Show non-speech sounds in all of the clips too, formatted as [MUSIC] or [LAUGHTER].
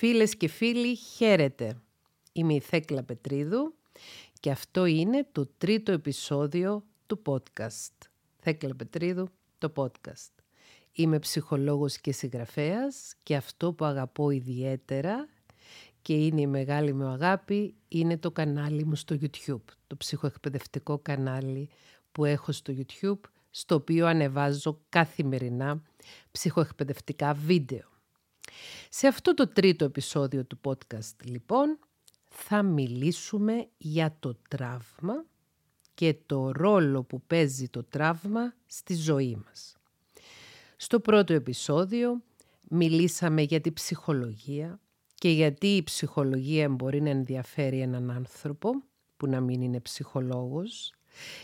Φίλες και φίλοι, χαίρετε. Είμαι η Θέκλα Πετρίδου και αυτό είναι το τρίτο επεισόδιο του podcast. Θέκλα Πετρίδου, το podcast. Είμαι ψυχολόγος και συγγραφέας και αυτό που αγαπώ ιδιαίτερα και είναι η μεγάλη μου αγάπη είναι το κανάλι μου στο YouTube, το ψυχοεκπαιδευτικό κανάλι που έχω στο YouTube, στο οποίο ανεβάζω καθημερινά ψυχοεκπαιδευτικά βίντεο. Σε αυτό το τρίτο επεισόδιο του podcast λοιπόν θα μιλήσουμε για το τραύμα και το ρόλο που παίζει το τραύμα στη ζωή μας. Στο πρώτο επεισόδιο μιλήσαμε για την ψυχολογία και γιατί η ψυχολογία μπορεί να ενδιαφέρει έναν άνθρωπο που να μην είναι ψυχολόγος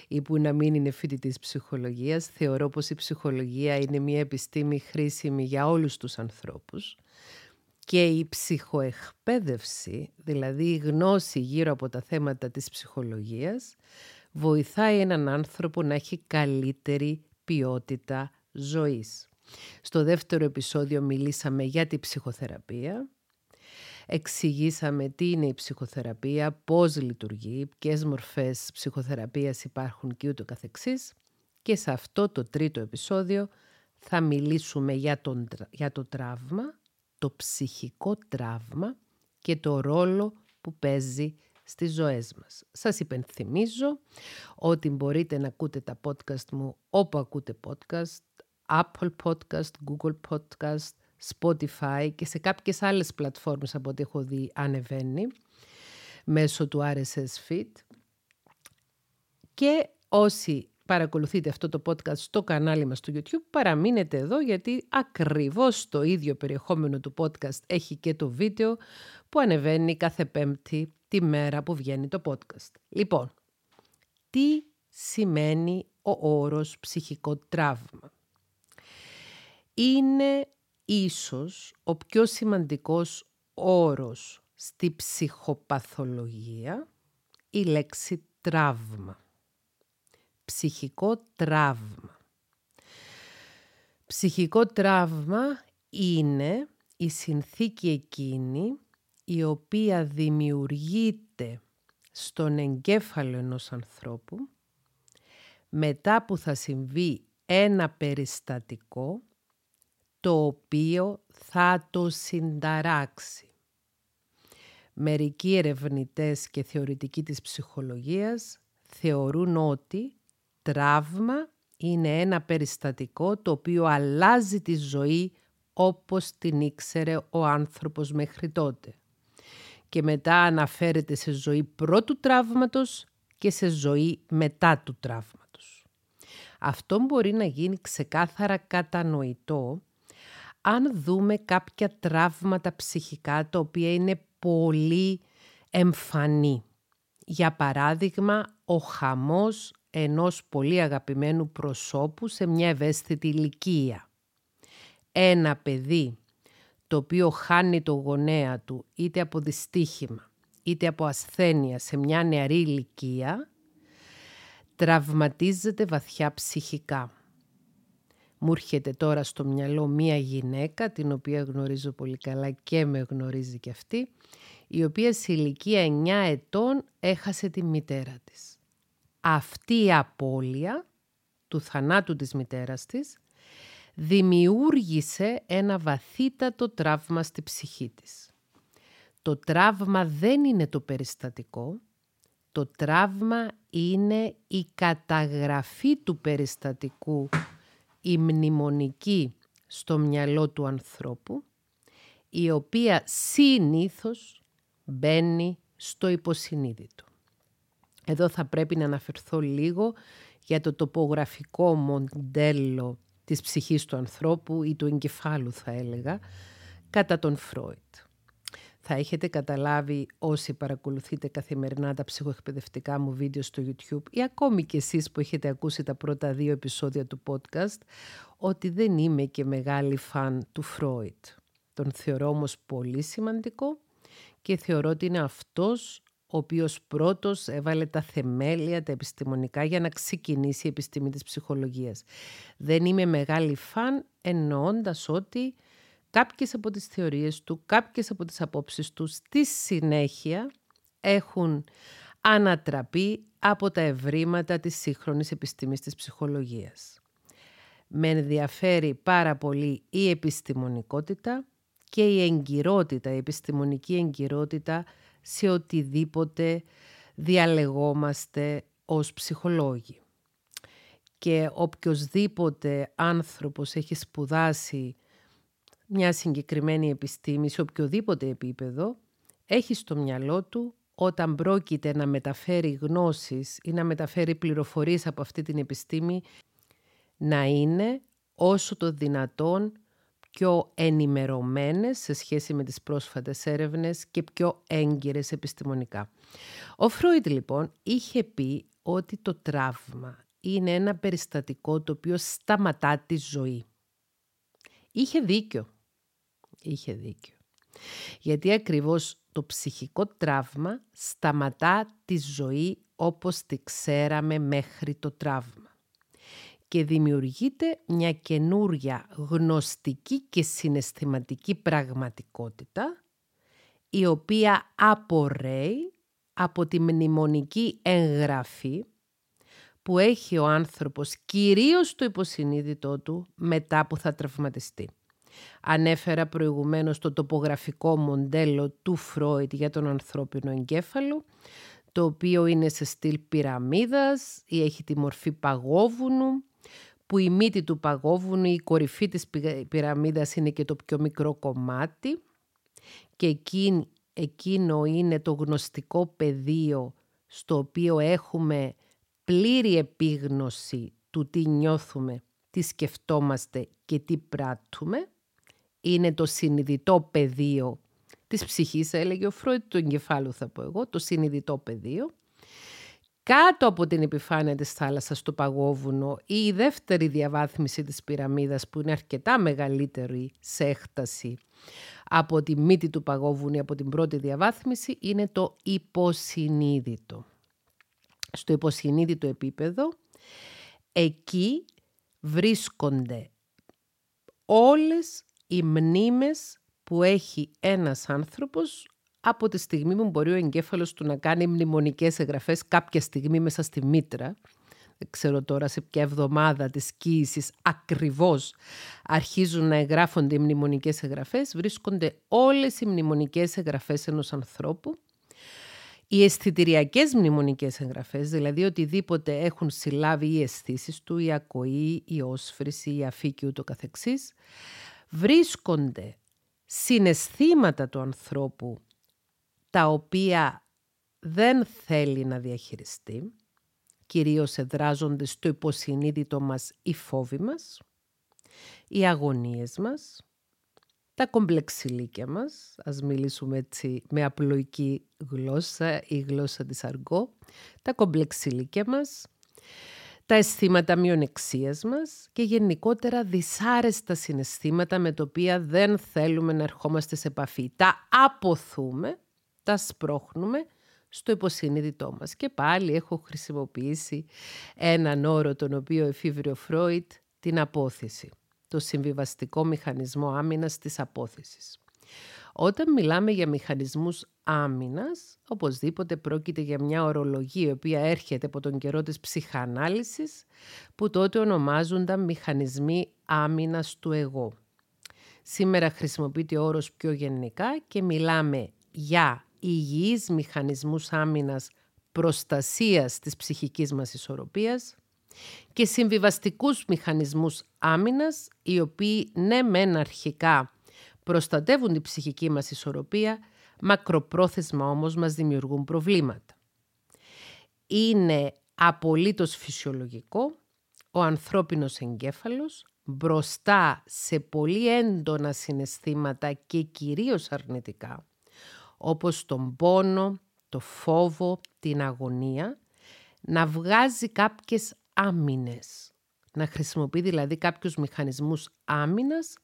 ή που να μην είναι φοιτητής ψυχολογίας. Θεωρώ πως η ψυχολογία είναι μια επιστήμη χρήσιμη για όλους τους ανθρώπους και η ψυχοεκπαίδευση, δηλαδή η γνώση γύρω από τα θέματα της ψυχολογίας, βοηθάει έναν άνθρωπο να έχει καλύτερη ποιότητα ζωής. Στο δεύτερο επεισόδιο μιλήσαμε για τη ψυχοθεραπεία εξηγήσαμε τι είναι η ψυχοθεραπεία, πώς λειτουργεί, ποιες μορφές ψυχοθεραπείας υπάρχουν και ούτω καθεξής. Και σε αυτό το τρίτο επεισόδιο θα μιλήσουμε για, τον, για το τραύμα, το ψυχικό τραύμα και το ρόλο που παίζει στις ζωές μας. Σας υπενθυμίζω ότι μπορείτε να ακούτε τα podcast μου όπου ακούτε podcast, Apple Podcast, Google Podcast, Spotify και σε κάποιες άλλες πλατφόρμες από ό,τι έχω δει ανεβαίνει μέσω του RSS Feed. Και όσοι παρακολουθείτε αυτό το podcast στο κανάλι μας στο YouTube, παραμείνετε εδώ γιατί ακριβώς το ίδιο περιεχόμενο του podcast έχει και το βίντεο που ανεβαίνει κάθε πέμπτη τη μέρα που βγαίνει το podcast. Λοιπόν, τι σημαίνει ο όρος ψυχικό τραύμα; Είναι ίσως ο πιο σημαντικός όρος στη ψυχοπαθολογία η λέξη τραύμα. Ψυχικό τραύμα. Ψυχικό τραύμα είναι η συνθήκη εκείνη η οποία δημιουργείται στον εγκέφαλο ενός ανθρώπου μετά που θα συμβεί ένα περιστατικό το οποίο θα το συνταράξει. Μερικοί ερευνητές και θεωρητικοί της ψυχολογίας θεωρούν ότι τραύμα είναι ένα περιστατικό το οποίο αλλάζει τη ζωή όπως την ήξερε ο άνθρωπος μέχρι τότε. Και μετά αναφέρεται σε ζωή πρώτου τραύματος και σε ζωή μετά του τραύματος. Αυτό μπορεί να γίνει ξεκάθαρα κατανοητό αν δούμε κάποια τραύματα ψυχικά τα οποία είναι πολύ εμφανή. Για παράδειγμα, ο χαμός ενός πολύ αγαπημένου προσώπου σε μια ευαίσθητη ηλικία. Ένα παιδί το οποίο χάνει το γονέα του είτε από δυστύχημα είτε από ασθένεια σε μια νεαρή ηλικία, τραυματίζεται βαθιά ψυχικά. Μου έρχεται τώρα στο μυαλό μία γυναίκα, την οποία γνωρίζω πολύ καλά και με γνωρίζει και αυτή, η οποία σε ηλικία 9 ετών έχασε τη μητέρα της. Αυτή η απώλεια του θανάτου της μητέρας της δημιούργησε ένα βαθύτατο τραύμα στη ψυχή της. Το τραύμα δεν είναι το περιστατικό, το τραύμα είναι η καταγραφή του περιστατικού η μνημονική στο μυαλό του ανθρώπου, η οποία συνήθως μπαίνει στο υποσυνείδητο. Εδώ θα πρέπει να αναφερθώ λίγο για το τοπογραφικό μοντέλο της ψυχής του ανθρώπου ή του εγκεφάλου θα έλεγα, κατά τον Φρόιτ θα έχετε καταλάβει όσοι παρακολουθείτε καθημερινά τα ψυχοεκπαιδευτικά μου βίντεο στο YouTube ή ακόμη και εσείς που έχετε ακούσει τα πρώτα δύο επεισόδια του podcast ότι δεν είμαι και μεγάλη φαν του Φρόιτ. Τον θεωρώ όμως πολύ σημαντικό και θεωρώ ότι είναι αυτός ο οποίος πρώτος έβαλε τα θεμέλια, τα επιστημονικά για να ξεκινήσει η επιστήμη της ψυχολογίας. Δεν είμαι μεγάλη φαν εννοώντας ότι κάποιες από τις θεωρίες του, κάποιες από τις απόψεις του στη συνέχεια έχουν ανατραπεί από τα ευρήματα της σύγχρονης επιστήμης της ψυχολογίας. Με ενδιαφέρει πάρα πολύ η επιστημονικότητα και η εγκυρότητα, η επιστημονική εγκυρότητα σε οτιδήποτε διαλεγόμαστε ως ψυχολόγοι. Και οποιοδήποτε άνθρωπος έχει σπουδάσει μια συγκεκριμένη επιστήμη σε οποιοδήποτε επίπεδο, έχει στο μυαλό του όταν πρόκειται να μεταφέρει γνώσεις ή να μεταφέρει πληροφορίες από αυτή την επιστήμη, να είναι όσο το δυνατόν πιο ενημερωμένες σε σχέση με τις πρόσφατες έρευνες και πιο έγκυρες επιστημονικά. Ο Φρόιτ λοιπόν είχε πει ότι το τραύμα είναι ένα περιστατικό το οποίο σταματά τη ζωή. Είχε δίκιο. Είχε δίκιο. Γιατί ακριβώς το ψυχικό τραύμα σταματά τη ζωή όπως τη ξέραμε μέχρι το τραύμα και δημιουργείται μια καινούρια γνωστική και συναισθηματική πραγματικότητα η οποία απορρέει από τη μνημονική εγγραφή που έχει ο άνθρωπος κυρίως το υποσυνείδητό του μετά που θα τραυματιστεί. Ανέφερα προηγουμένως το τοπογραφικό μοντέλο του Φρόιτ για τον ανθρώπινο εγκέφαλο, το οποίο είναι σε στυλ πυραμίδας ή έχει τη μορφή παγόβουνου, που η μύτη του παγόβουνου, η κορυφή της πυραμίδας είναι και το πιο μικρό κομμάτι και εκείνο είναι το γνωστικό πεδίο στο οποίο έχουμε πλήρη επίγνωση του τι νιώθουμε, τι σκεφτόμαστε και τι πράττουμε. Είναι το συνειδητό πεδίο της ψυχής, έλεγε ο Φρόιτ, του εγκεφάλου θα πω εγώ, το συνειδητό πεδίο. Κάτω από την επιφάνεια της θάλασσας του παγόβουνο ή η δεύτερη διαβάθμιση της πυραμίδας που είναι αρκετά μεγαλύτερη σε έκταση από τη μύτη του παγόβουνου από την πρώτη διαβάθμιση είναι το υποσυνείδητο. Στο υποσυνείδητο επίπεδο εκεί βρίσκονται όλες οι μνήμες που έχει ένας άνθρωπος από τη στιγμή που μπορεί ο εγκέφαλος του να κάνει μνημονικές εγγραφές κάποια στιγμή μέσα στη μήτρα, δεν ξέρω τώρα σε ποια εβδομάδα της κοίησης ακριβώς αρχίζουν να εγγράφονται οι μνημονικές εγγραφές, βρίσκονται όλες οι μνημονικές εγγραφές ενός ανθρώπου. Οι αισθητηριακές μνημονικές εγγραφές, δηλαδή οτιδήποτε έχουν συλλάβει οι αισθήσεις του, η ακοή, η όσφρηση, η αφή και ούτω καθεξής, βρίσκονται συναισθήματα του ανθρώπου τα οποία δεν θέλει να διαχειριστεί, κυρίως εδράζονται στο υποσυνείδητο μας οι φόβοι μας, οι αγωνίες μας, τα κομπλεξιλίκια μας, ας μιλήσουμε έτσι με απλοϊκή γλώσσα ή γλώσσα της αργό, τα κομπλεξιλίκια μας, τα αισθήματα μειονεξίας μας και γενικότερα δυσάρεστα συναισθήματα με τα οποία δεν θέλουμε να ερχόμαστε σε επαφή. Τα αποθούμε τα σπρώχνουμε στο υποσυνείδητό μας. Και πάλι έχω χρησιμοποιήσει έναν όρο τον οποίο εφήβρε ο Φρόιτ, την απόθεση. Το συμβιβαστικό μηχανισμό άμυνας της απόθεσης. Όταν μιλάμε για μηχανισμούς άμυνας, οπωσδήποτε πρόκειται για μια ορολογία η οποία έρχεται από τον καιρό της ψυχανάλυσης, που τότε ονομάζονταν μηχανισμοί άμυνας του εγώ. Σήμερα χρησιμοποιείται ο όρος πιο γενικά και μιλάμε για υγιείς μηχανισμούς άμυνας προστασίας της ψυχικής μας ισορροπίας και συμβιβαστικούς μηχανισμούς άμυνας, οι οποίοι ναι μεν αρχικά προστατεύουν την ψυχική μας ισορροπία, μακροπρόθεσμα όμως μας δημιουργούν προβλήματα. Είναι απολύτως φυσιολογικό ο ανθρώπινος εγκέφαλος μπροστά σε πολύ έντονα συναισθήματα και κυρίως αρνητικά όπως τον πόνο, το φόβο, την αγωνία, να βγάζει κάποιες άμυνες. Να χρησιμοποιεί δηλαδή κάποιους μηχανισμούς άμυνας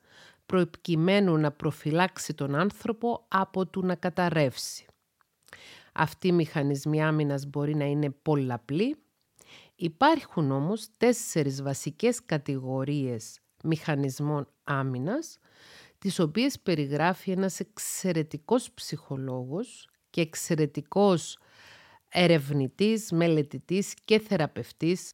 προκειμένου να προφυλάξει τον άνθρωπο από του να καταρρεύσει. Αυτοί οι μηχανισμοί άμυνας μπορεί να είναι πολλαπλοί. Υπάρχουν όμως τέσσερις βασικές κατηγορίες μηχανισμών άμυνας, τις οποίες περιγράφει ένας εξαιρετικός ψυχολόγος και εξαιρετικός ερευνητής, μελετητής και θεραπευτής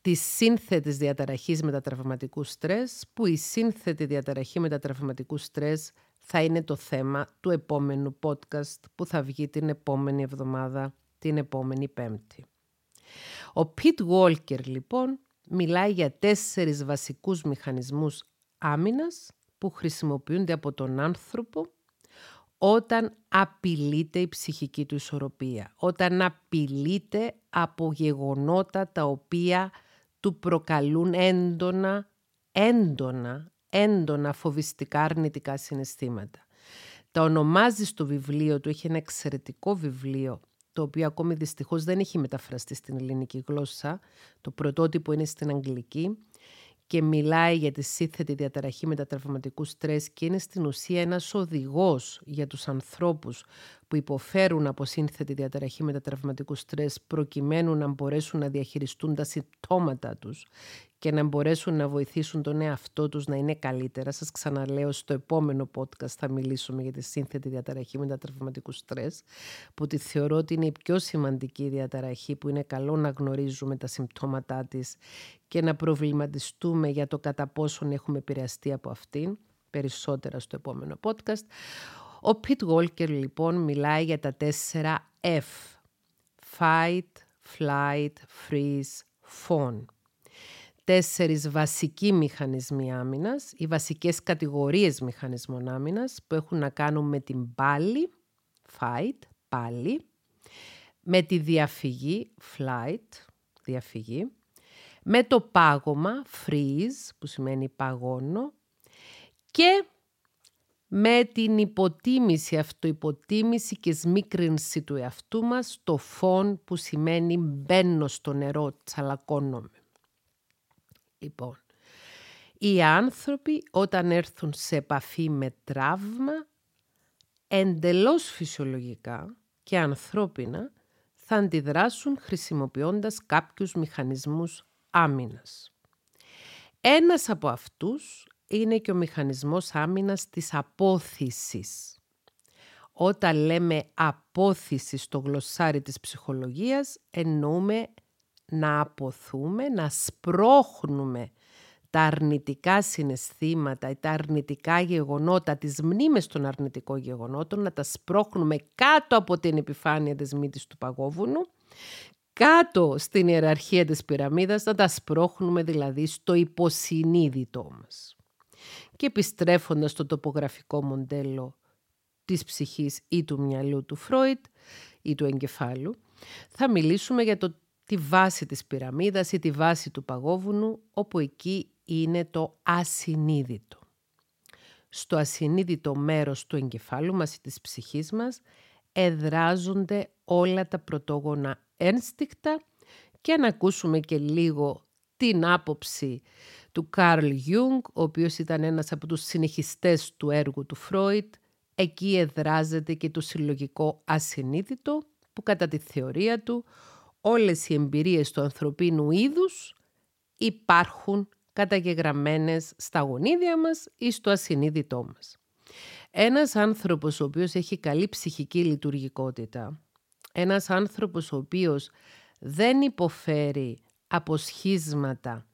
της σύνθετης διαταραχής μετατραυματικού στρες, που η σύνθετη διαταραχή μετατραυματικού στρες θα είναι το θέμα του επόμενου podcast που θα βγει την επόμενη εβδομάδα, την επόμενη πέμπτη. Ο Πιτ Walker λοιπόν μιλάει για τέσσερις βασικούς μηχανισμούς άμυνας που χρησιμοποιούνται από τον άνθρωπο όταν απειλείται η ψυχική του ισορροπία, όταν απειλείται από γεγονότα τα οποία του προκαλούν έντονα, έντονα, έντονα φοβιστικά αρνητικά συναισθήματα. Τα ονομάζει στο βιβλίο του, έχει ένα εξαιρετικό βιβλίο, το οποίο ακόμη δυστυχώς δεν έχει μεταφραστεί στην ελληνική γλώσσα. Το πρωτότυπο είναι στην αγγλική και μιλάει για τη σύνθετη διαταραχή μετατραυματικού στρες και είναι στην ουσία ένας οδηγός για τους ανθρώπους που υποφέρουν από σύνθετη διαταραχή μετατραυματικού στρες προκειμένου να μπορέσουν να διαχειριστούν τα συμπτώματα τους και να μπορέσουν να βοηθήσουν τον εαυτό τους να είναι καλύτερα. Σας ξαναλέω στο επόμενο podcast θα μιλήσουμε για τη σύνθετη διαταραχή μετατραυματικού στρες που τη θεωρώ ότι είναι η πιο σημαντική διαταραχή που είναι καλό να γνωρίζουμε τα συμπτώματά της και να προβληματιστούμε για το κατά πόσον έχουμε επηρεαστεί από αυτήν περισσότερα στο επόμενο podcast. Ο Πιτ Walker λοιπόν μιλάει για τα τέσσερα F. Fight, Flight, Freeze, Phone. Τέσσερις βασικοί μηχανισμοί άμυνας, οι βασικές κατηγορίες μηχανισμών άμυνας που έχουν να κάνουν με την πάλι, fight, πάλι, με τη διαφυγή, flight, διαφυγή, με το πάγωμα, freeze, που σημαίνει παγώνω, και με την υποτίμηση, αυτοϋποτίμηση και σμίκρινση του εαυτού μας, το φόν που σημαίνει μπαίνω στο νερό, τσαλακώνομαι. Λοιπόν, οι άνθρωποι όταν έρθουν σε επαφή με τραύμα, εντελώς φυσιολογικά και ανθρώπινα, θα αντιδράσουν χρησιμοποιώντας κάποιους μηχανισμούς άμυνας. Ένας από αυτούς είναι και ο μηχανισμός άμυνας της απόθυσης. Όταν λέμε απόθυση στο γλωσσάρι της ψυχολογίας, εννοούμε να αποθούμε, να σπρώχνουμε τα αρνητικά συναισθήματα ή τα αρνητικά γεγονότα, τις μνήμες των αρνητικών γεγονότων, να τα σπρώχνουμε κάτω από την επιφάνεια της μύτης του παγόβουνου, κάτω στην ιεραρχία της πυραμίδας, να τα σπρώχνουμε δηλαδή στο υποσυνείδητό μας. Και επιστρέφοντας στο τοπογραφικό μοντέλο της ψυχής ή του μυαλού του Φρόιτ ή του εγκεφάλου, θα μιλήσουμε για το, τη βάση της πυραμίδας ή τη βάση του παγόβουνου, όπου εκεί είναι το ασυνείδητο. Στο ασυνείδητο μέρος του εγκεφάλου μας ή της ψυχής μας εδράζονται όλα τα πρωτόγωνα ένστικτα και να ακούσουμε και λίγο την άποψη του Καρλ Γιουνγκ, ο οποίος ήταν ένας από τους συνεχιστές του έργου του Φρόιντ. Εκεί εδράζεται και το συλλογικό ασυνείδητο, που κατά τη θεωρία του όλες οι εμπειρίες του ανθρωπίνου είδους υπάρχουν καταγεγραμμένες στα γονίδια μας ή στο ασυνείδητό μας. Ένας άνθρωπος ο οποίος έχει καλή ψυχική λειτουργικότητα, ένας άνθρωπος ο οποίος δεν υποφέρει από σχίσματα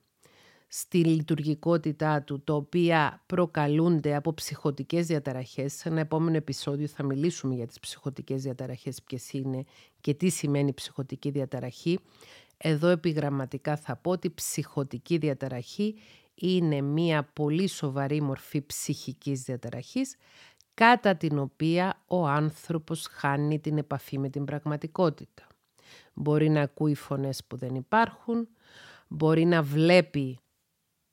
στη λειτουργικότητά του, τα οποία προκαλούνται από ψυχοτικές διαταραχές. Σε ένα επόμενο επεισόδιο θα μιλήσουμε για τις ψυχοτικές διαταραχές, ποιες είναι και τι σημαίνει ψυχοτική διαταραχή. Εδώ επιγραμματικά θα πω ότι ψυχοτική διαταραχή είναι μία πολύ σοβαρή μορφή ψυχικής διαταραχής κατά την οποία ο άνθρωπος χάνει την επαφή με την πραγματικότητα. Μπορεί να ακούει φωνές που δεν υπάρχουν, μπορεί να βλέπει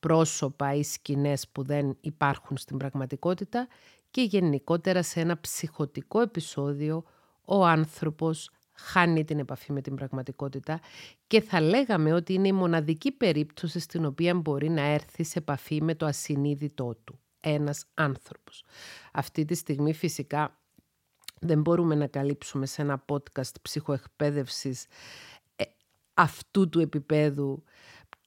πρόσωπα ή σκηνές που δεν υπάρχουν στην πραγματικότητα και γενικότερα σε ένα ψυχοτικό επεισόδιο ο άνθρωπος χάνει την επαφή με την πραγματικότητα και θα λέγαμε ότι είναι η μοναδική περίπτωση στην οποία μπορεί να έρθει σε επαφή με το ασυνείδητό του ένας άνθρωπος. Αυτή τη στιγμή φυσικά δεν μπορούμε να καλύψουμε σε ένα podcast ψυχοεκπαίδευσης ε, αυτού του επίπεδου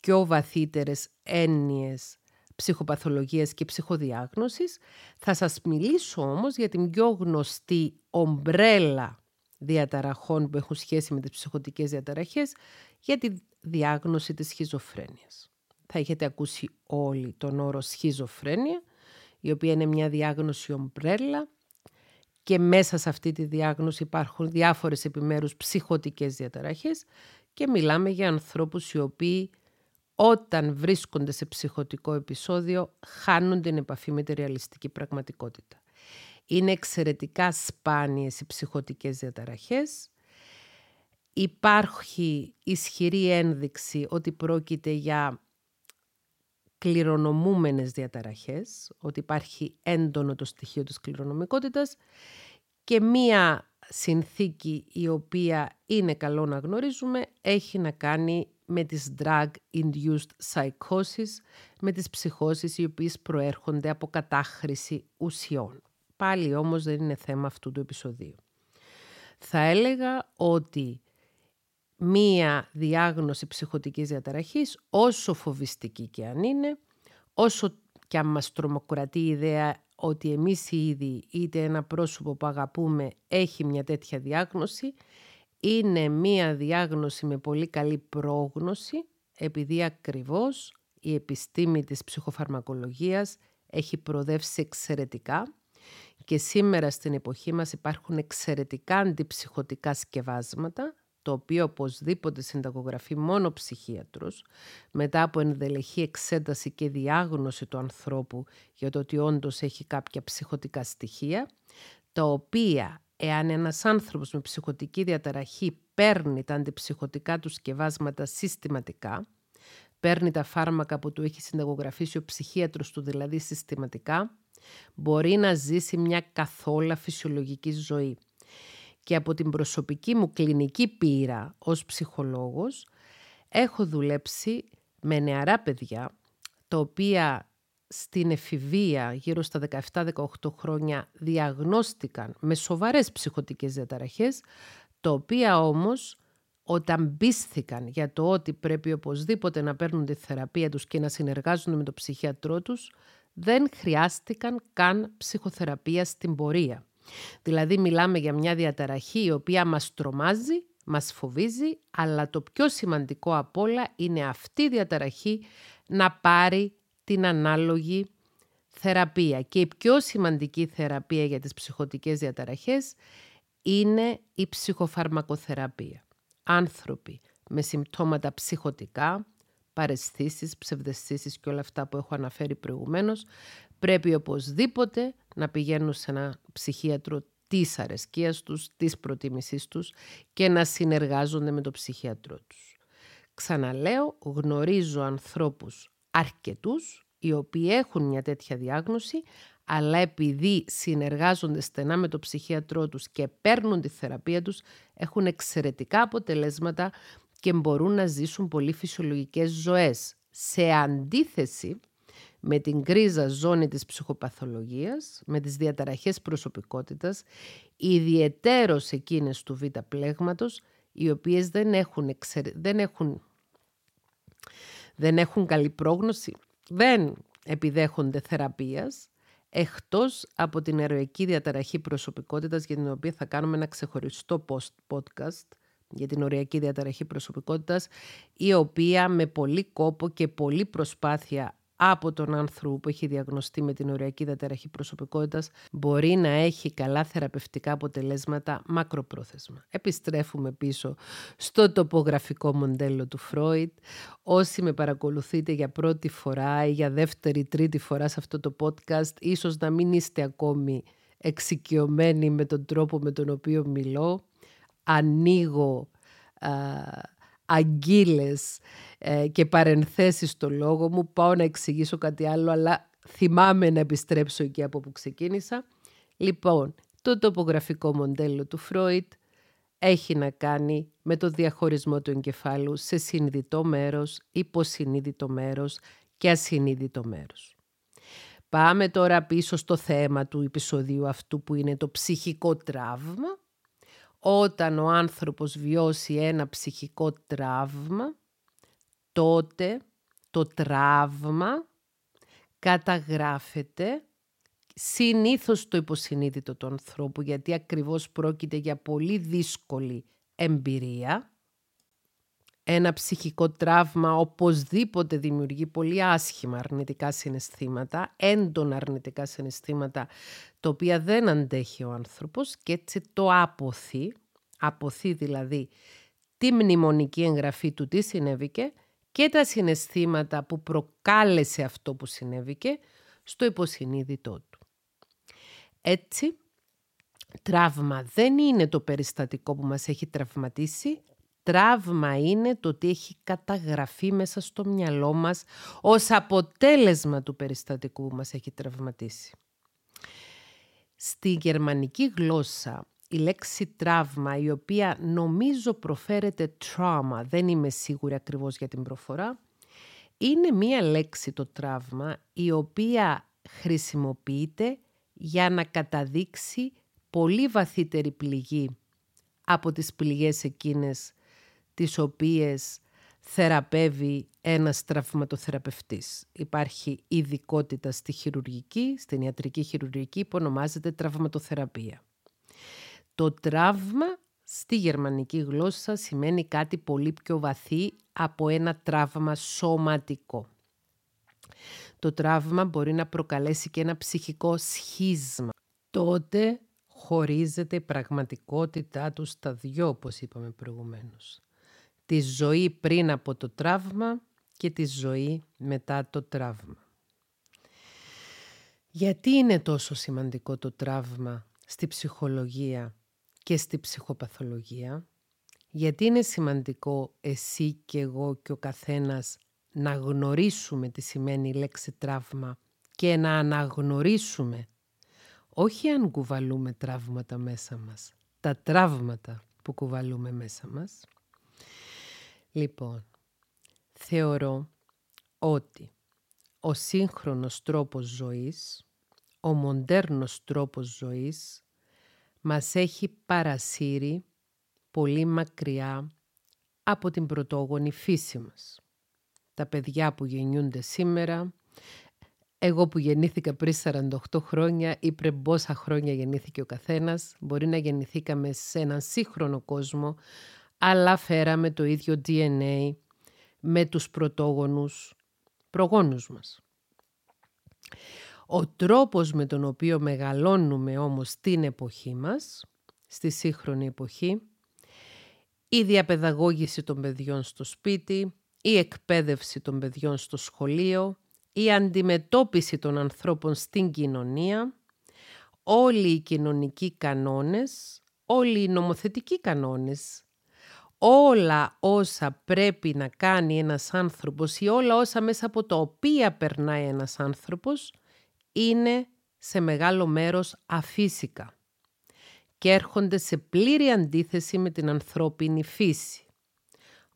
πιο βαθύτερες έννοιες ψυχοπαθολογίας και ψυχοδιάγνωσης. Θα σας μιλήσω όμως για την πιο γνωστή ομπρέλα διαταραχών που έχουν σχέση με τις ψυχοτικές διαταραχές για τη διάγνωση της σχιζοφρένειας. Θα έχετε ακούσει όλοι τον όρο σχιζοφρένεια, η οποία είναι μια διάγνωση ομπρέλα και μέσα σε αυτή τη διάγνωση υπάρχουν διάφορες επιμέρους ψυχοτικές διαταραχές και μιλάμε για ανθρώπους οι οποίοι όταν βρίσκονται σε ψυχοτικό επεισόδιο χάνουν την επαφή με τη ρεαλιστική πραγματικότητα. Είναι εξαιρετικά σπάνιες οι ψυχοτικές διαταραχές. Υπάρχει ισχυρή ένδειξη ότι πρόκειται για κληρονομούμενες διαταραχές, ότι υπάρχει έντονο το στοιχείο της κληρονομικότητας και μία συνθήκη η οποία είναι καλό να γνωρίζουμε έχει να κάνει με τις drug-induced psychosis, με τις ψυχώσεις οι οποίες προέρχονται από κατάχρηση ουσιών. Πάλι όμως δεν είναι θέμα αυτού του επεισοδίου. Θα έλεγα ότι μία διάγνωση ψυχοτικής διαταραχής, όσο φοβιστική και αν είναι, όσο και αν μας τρομοκρατεί η ιδέα ότι εμείς ήδη είτε ένα πρόσωπο που αγαπούμε έχει μια τέτοια διάγνωση, είναι μία διάγνωση με πολύ καλή πρόγνωση, επειδή ακριβώς η επιστήμη της ψυχοφαρμακολογίας έχει προοδεύσει εξαιρετικά και σήμερα στην εποχή μας υπάρχουν εξαιρετικά αντιψυχωτικά σκευάσματα, το οποίο οπωσδήποτε συνταγογραφεί μόνο ψυχίατρος, μετά από ενδελεχή εξέταση και διάγνωση του ανθρώπου για το ότι όντως έχει κάποια ψυχωτικά στοιχεία, τα οποία εάν ένας άνθρωπος με ψυχωτική διαταραχή παίρνει τα αντιψυχωτικά του σκευάσματα συστηματικά, παίρνει τα φάρμακα που του έχει συνταγογραφήσει ο ψυχίατρος του δηλαδή συστηματικά, μπορεί να ζήσει μια καθόλα φυσιολογική ζωή. Και από την προσωπική μου κλινική πείρα ως ψυχολόγος, έχω δουλέψει με νεαρά παιδιά, τα οποία στην εφηβεία γύρω στα 17-18 χρόνια διαγνώστηκαν με σοβαρές ψυχοτικές διαταραχές, τα οποία όμως όταν πίστηκαν για το ότι πρέπει οπωσδήποτε να παίρνουν τη θεραπεία τους και να συνεργάζονται με τον ψυχιατρό τους, δεν χρειάστηκαν καν ψυχοθεραπεία στην πορεία. Δηλαδή μιλάμε για μια διαταραχή η οποία μας τρομάζει, μας φοβίζει, αλλά το πιο σημαντικό απ' όλα είναι αυτή η διαταραχή να πάρει την ανάλογη θεραπεία. Και η πιο σημαντική θεραπεία για τις ψυχοτικές διαταραχές είναι η ψυχοφαρμακοθεραπεία. Άνθρωποι με συμπτώματα ψυχοτικά, παρεσθήσεις, ψευδεστήσεις και όλα αυτά που έχω αναφέρει προηγουμένως, πρέπει οπωσδήποτε να πηγαίνουν σε ένα ψυχίατρο της αρεσκίας τους, της προτίμησής τους και να συνεργάζονται με τον ψυχίατρό τους. Ξαναλέω, γνωρίζω ανθρώπους αρκετούς οι οποίοι έχουν μια τέτοια διάγνωση, αλλά επειδή συνεργάζονται στενά με το ψυχίατρό τους και παίρνουν τη θεραπεία τους, έχουν εξαιρετικά αποτελέσματα και μπορούν να ζήσουν πολύ φυσιολογικές ζωές. Σε αντίθεση με την κρίζα ζώνη της ψυχοπαθολογίας, με τις διαταραχές προσωπικότητας, ιδιαιτέρως εκείνες του β' πλέγματος, οι οποίες δεν έχουν, δεν έχουν δεν έχουν καλή πρόγνωση, δεν επιδέχονται θεραπείας, εκτός από την ερωική διαταραχή προσωπικότητας για την οποία θα κάνουμε ένα ξεχωριστό podcast για την οριακή διαταραχή προσωπικότητας η οποία με πολύ κόπο και πολύ προσπάθεια από τον άνθρωπο που έχει διαγνωστεί με την οριακή διαταραχή προσωπικότητας μπορεί να έχει καλά θεραπευτικά αποτελέσματα μακροπρόθεσμα. Επιστρέφουμε πίσω στο τοπογραφικό μοντέλο του Φρόιτ. Όσοι με παρακολουθείτε για πρώτη φορά ή για δεύτερη τρίτη φορά σε αυτό το podcast, ίσως να μην είστε ακόμη εξοικειωμένοι με τον τρόπο με τον οποίο μιλώ. Ανοίγω αγγίλες ε, και παρενθέσεις στο λόγο μου. Πάω να εξηγήσω κάτι άλλο, αλλά θυμάμαι να επιστρέψω εκεί από που ξεκίνησα. Λοιπόν, το τοπογραφικό μοντέλο του Φρόιτ έχει να κάνει με το διαχωρισμό του εγκεφάλου σε συνειδητό μέρος, υποσυνείδητο μέρος και ασυνείδητο μέρος. Πάμε τώρα πίσω στο θέμα του επεισοδίου αυτού που είναι το ψυχικό τραύμα όταν ο άνθρωπος βιώσει ένα ψυχικό τραύμα, τότε το τραύμα καταγράφεται συνήθως το υποσυνείδητο του ανθρώπου, γιατί ακριβώς πρόκειται για πολύ δύσκολη εμπειρία. Ένα ψυχικό τραύμα οπωσδήποτε δημιουργεί πολύ άσχημα αρνητικά συναισθήματα, έντονα αρνητικά συναισθήματα, τα οποία δεν αντέχει ο άνθρωπος και έτσι το αποθεί, αποθεί δηλαδή τη μνημονική εγγραφή του τι συνέβηκε και τα συναισθήματα που προκάλεσε αυτό που συνέβηκε στο υποσυνείδητό του. Έτσι, τραύμα δεν είναι το περιστατικό που μας έχει τραυματίσει, τραύμα είναι το ότι έχει καταγραφεί μέσα στο μυαλό μας ως αποτέλεσμα του περιστατικού που μας έχει τραυματίσει. Στη γερμανική γλώσσα η λέξη τραύμα, η οποία νομίζω προφέρεται trauma, δεν είμαι σίγουρη ακριβώς για την προφορά, είναι μία λέξη το τραύμα η οποία χρησιμοποιείται για να καταδείξει πολύ βαθύτερη πληγή από τις πληγές εκείνες τις οποίες θεραπεύει ένας τραυματοθεραπευτής. Υπάρχει ειδικότητα στη χειρουργική, στην ιατρική χειρουργική που ονομάζεται τραυματοθεραπεία. Το τραύμα στη γερμανική γλώσσα σημαίνει κάτι πολύ πιο βαθύ από ένα τραύμα σωματικό. Το τραύμα μπορεί να προκαλέσει και ένα ψυχικό σχίσμα. Τότε χωρίζεται η πραγματικότητά του στα δυο, όπως είπαμε προηγουμένως. Τη ζωή πριν από το τραύμα και τη ζωή μετά το τραύμα. Γιατί είναι τόσο σημαντικό το τραύμα στη ψυχολογία και στη ψυχοπαθολογία; Γιατί είναι σημαντικό εσύ και εγώ και ο καθένας να γνωρίσουμε τι σημαίνει η λέξη τραύμα και να αναγνωρίσουμε όχι αν κουβαλούμε τραύματα μέσα μας, τα τραύματα που κουβαλούμε μέσα μας. Λοιπόν, θεωρώ ότι ο σύγχρονος τρόπος ζωής, ο μοντέρνος τρόπος ζωής μας έχει παρασύρει πολύ μακριά από την πρωτόγονη φύση μας. Τα παιδιά που γεννιούνται σήμερα, εγώ που γεννήθηκα πριν 48 χρόνια ή πριν πόσα χρόνια γεννήθηκε ο καθένας, μπορεί να γεννηθήκαμε σε έναν σύγχρονο κόσμο, αλλά φέραμε το ίδιο DNA με τους πρωτόγονους προγόνους μας. Ο τρόπος με τον οποίο μεγαλώνουμε όμως την εποχή μας, στη σύγχρονη εποχή, η διαπαιδαγώγηση των παιδιών στο σπίτι, η εκπαίδευση των παιδιών στο σχολείο, η αντιμετώπιση των ανθρώπων στην κοινωνία, όλοι οι κοινωνικοί κανόνες, όλοι οι νομοθετικοί κανόνες, όλα όσα πρέπει να κάνει ένας άνθρωπος ή όλα όσα μέσα από τα οποία περνάει ένας άνθρωπος, είναι σε μεγάλο μέρος αφύσικα και έρχονται σε πλήρη αντίθεση με την ανθρώπινη φύση.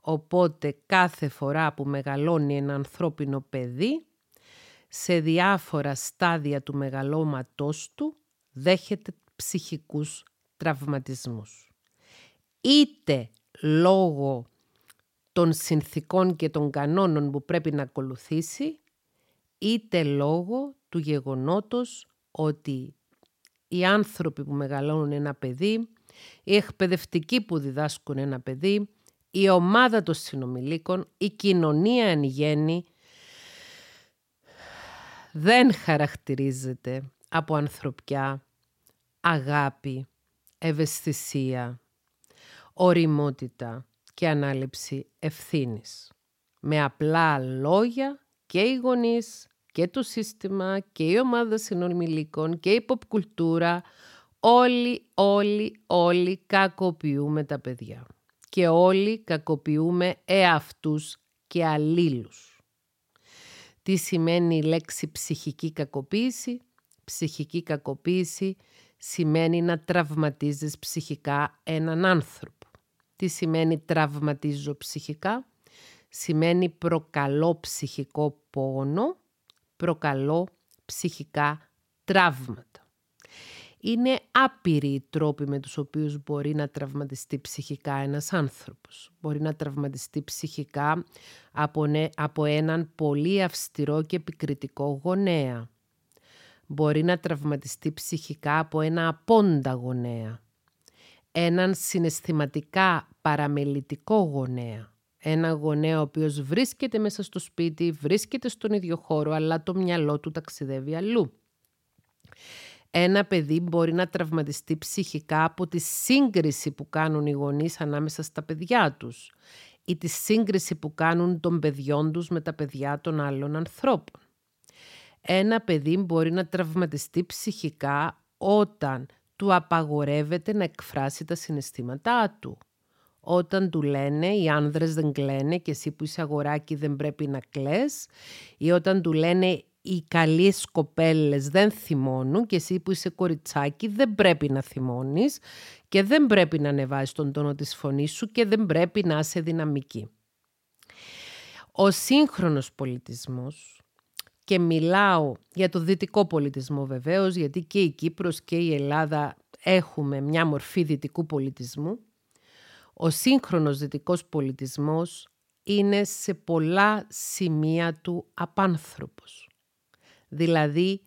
Οπότε κάθε φορά που μεγαλώνει ένα ανθρώπινο παιδί, σε διάφορα στάδια του μεγαλώματός του δέχεται ψυχικούς τραυματισμούς. Είτε λόγω των συνθήκων και των κανόνων που πρέπει να ακολουθήσει, είτε λόγω του γεγονότος ότι οι άνθρωποι που μεγαλώνουν ένα παιδί, οι εκπαιδευτικοί που διδάσκουν ένα παιδί, η ομάδα των συνομιλίκων, η κοινωνία εν γέννη, δεν χαρακτηρίζεται από ανθρωπιά, αγάπη, ευαισθησία, οριμότητα και ανάληψη ευθύνης. Με απλά λόγια και οι γονείς και το σύστημα και η ομάδα συνομιλίκων και η pop κουλτούρα, όλοι, όλοι, όλοι κακοποιούμε τα παιδιά. Και όλοι κακοποιούμε εαυτούς και αλλήλους. Τι σημαίνει η λέξη ψυχική κακοποίηση; Ψυχική κακοποίηση σημαίνει να τραυματίζεις ψυχικά έναν άνθρωπο. Τι σημαίνει τραυματίζω ψυχικά; Σημαίνει προκαλώ ψυχικό πόνο προκαλώ ψυχικά τραύματα. Είναι άπειροι οι τρόποι με τους οποίους μπορεί να τραυματιστεί ψυχικά ένας άνθρωπος. Μπορεί να τραυματιστεί ψυχικά από, από έναν πολύ αυστηρό και επικριτικό γονέα. Μπορεί να τραυματιστεί ψυχικά από ένα απόντα γονέα. Έναν συναισθηματικά παραμελητικό γονέα. Ένα γονέα ο οποίος βρίσκεται μέσα στο σπίτι, βρίσκεται στον ίδιο χώρο, αλλά το μυαλό του ταξιδεύει αλλού. Ένα παιδί μπορεί να τραυματιστεί ψυχικά από τη σύγκριση που κάνουν οι γονείς ανάμεσα στα παιδιά τους ή τη σύγκριση που κάνουν των παιδιών τους με τα παιδιά των άλλων ανθρώπων. Ένα παιδί μπορεί να τραυματιστεί ψυχικά όταν του απαγορεύεται να εκφράσει τα συναισθήματά του όταν του λένε οι άνδρες δεν κλαίνε και εσύ που είσαι αγοράκι δεν πρέπει να κλαις ή όταν του λένε οι καλές κοπέλες δεν θυμώνουν και εσύ που είσαι κοριτσάκι δεν πρέπει να θυμώνεις και δεν πρέπει να ανεβάζεις τον τόνο της φωνής σου και δεν πρέπει να είσαι δυναμική. Ο σύγχρονος πολιτισμός και μιλάω για το δυτικό πολιτισμό βεβαίως γιατί και η Κύπρος και η Ελλάδα έχουμε μια μορφή δυτικού πολιτισμού ο σύγχρονος δυτικός πολιτισμός είναι σε πολλά σημεία του απάνθρωπος. Δηλαδή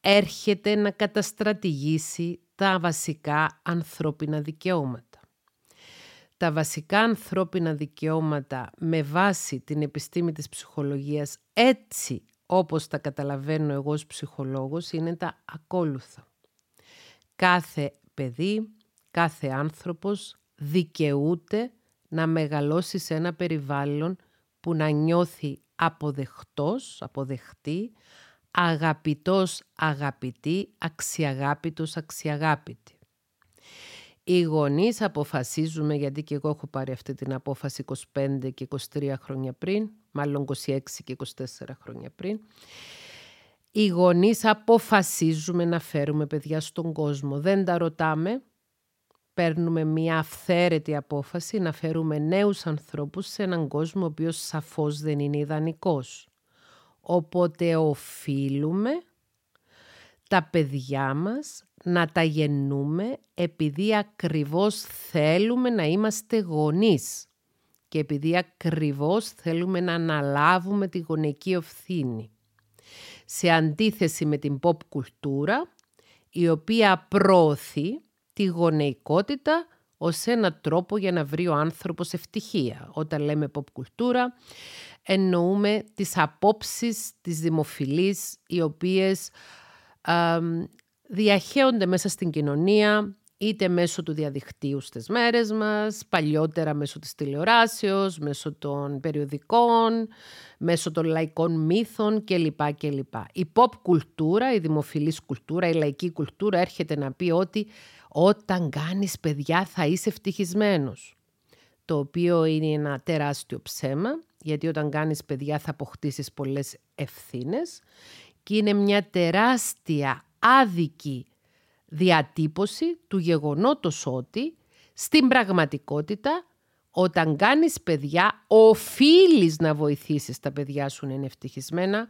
έρχεται να καταστρατηγήσει τα βασικά ανθρώπινα δικαιώματα. Τα βασικά ανθρώπινα δικαιώματα με βάση την επιστήμη της ψυχολογίας έτσι όπως τα καταλαβαίνω εγώ ως ψυχολόγος είναι τα ακόλουθα. Κάθε παιδί, κάθε άνθρωπος δικαιούται να μεγαλώσει σε ένα περιβάλλον που να νιώθει αποδεχτός, αποδεχτή, αγαπητός, αγαπητή, αξιαγάπητος, αξιαγάπητη. Οι γονείς αποφασίζουμε, γιατί και εγώ έχω πάρει αυτή την απόφαση 25 και 23 χρόνια πριν, μάλλον 26 και 24 χρόνια πριν, οι γονείς αποφασίζουμε να φέρουμε παιδιά στον κόσμο. Δεν τα ρωτάμε, παίρνουμε μια αυθαίρετη απόφαση να φέρουμε νέους ανθρώπους σε έναν κόσμο ο οποίος σαφώς δεν είναι ιδανικός. Οπότε οφείλουμε τα παιδιά μας να τα γεννούμε επειδή ακριβώς θέλουμε να είμαστε γονείς και επειδή ακριβώς θέλουμε να αναλάβουμε τη γονική ευθύνη. Σε αντίθεση με την pop κουλτούρα, η οποία προωθεί τη γονεϊκότητα ως ένα τρόπο για να βρει ο άνθρωπος ευτυχία. Όταν λέμε pop κουλτούρα εννοούμε τις απόψεις της δημοφιλής οι οποίες α, διαχέονται μέσα στην κοινωνία είτε μέσω του διαδικτύου στις μέρες μας, παλιότερα μέσω της τηλεοράσεως, μέσω των περιοδικών, μέσω των λαϊκών μύθων κλπ. κλπ. Η pop κουλτούρα, η δημοφιλής κουλτούρα, η λαϊκή κουλτούρα έρχεται να πει ότι όταν κάνεις παιδιά θα είσαι ευτυχισμένος. Το οποίο είναι ένα τεράστιο ψέμα, γιατί όταν κάνεις παιδιά θα αποκτήσεις πολλές ευθύνες και είναι μια τεράστια άδικη διατύπωση του γεγονότος ότι στην πραγματικότητα όταν κάνεις παιδιά οφείλεις να βοηθήσεις τα παιδιά σου να είναι ευτυχισμένα,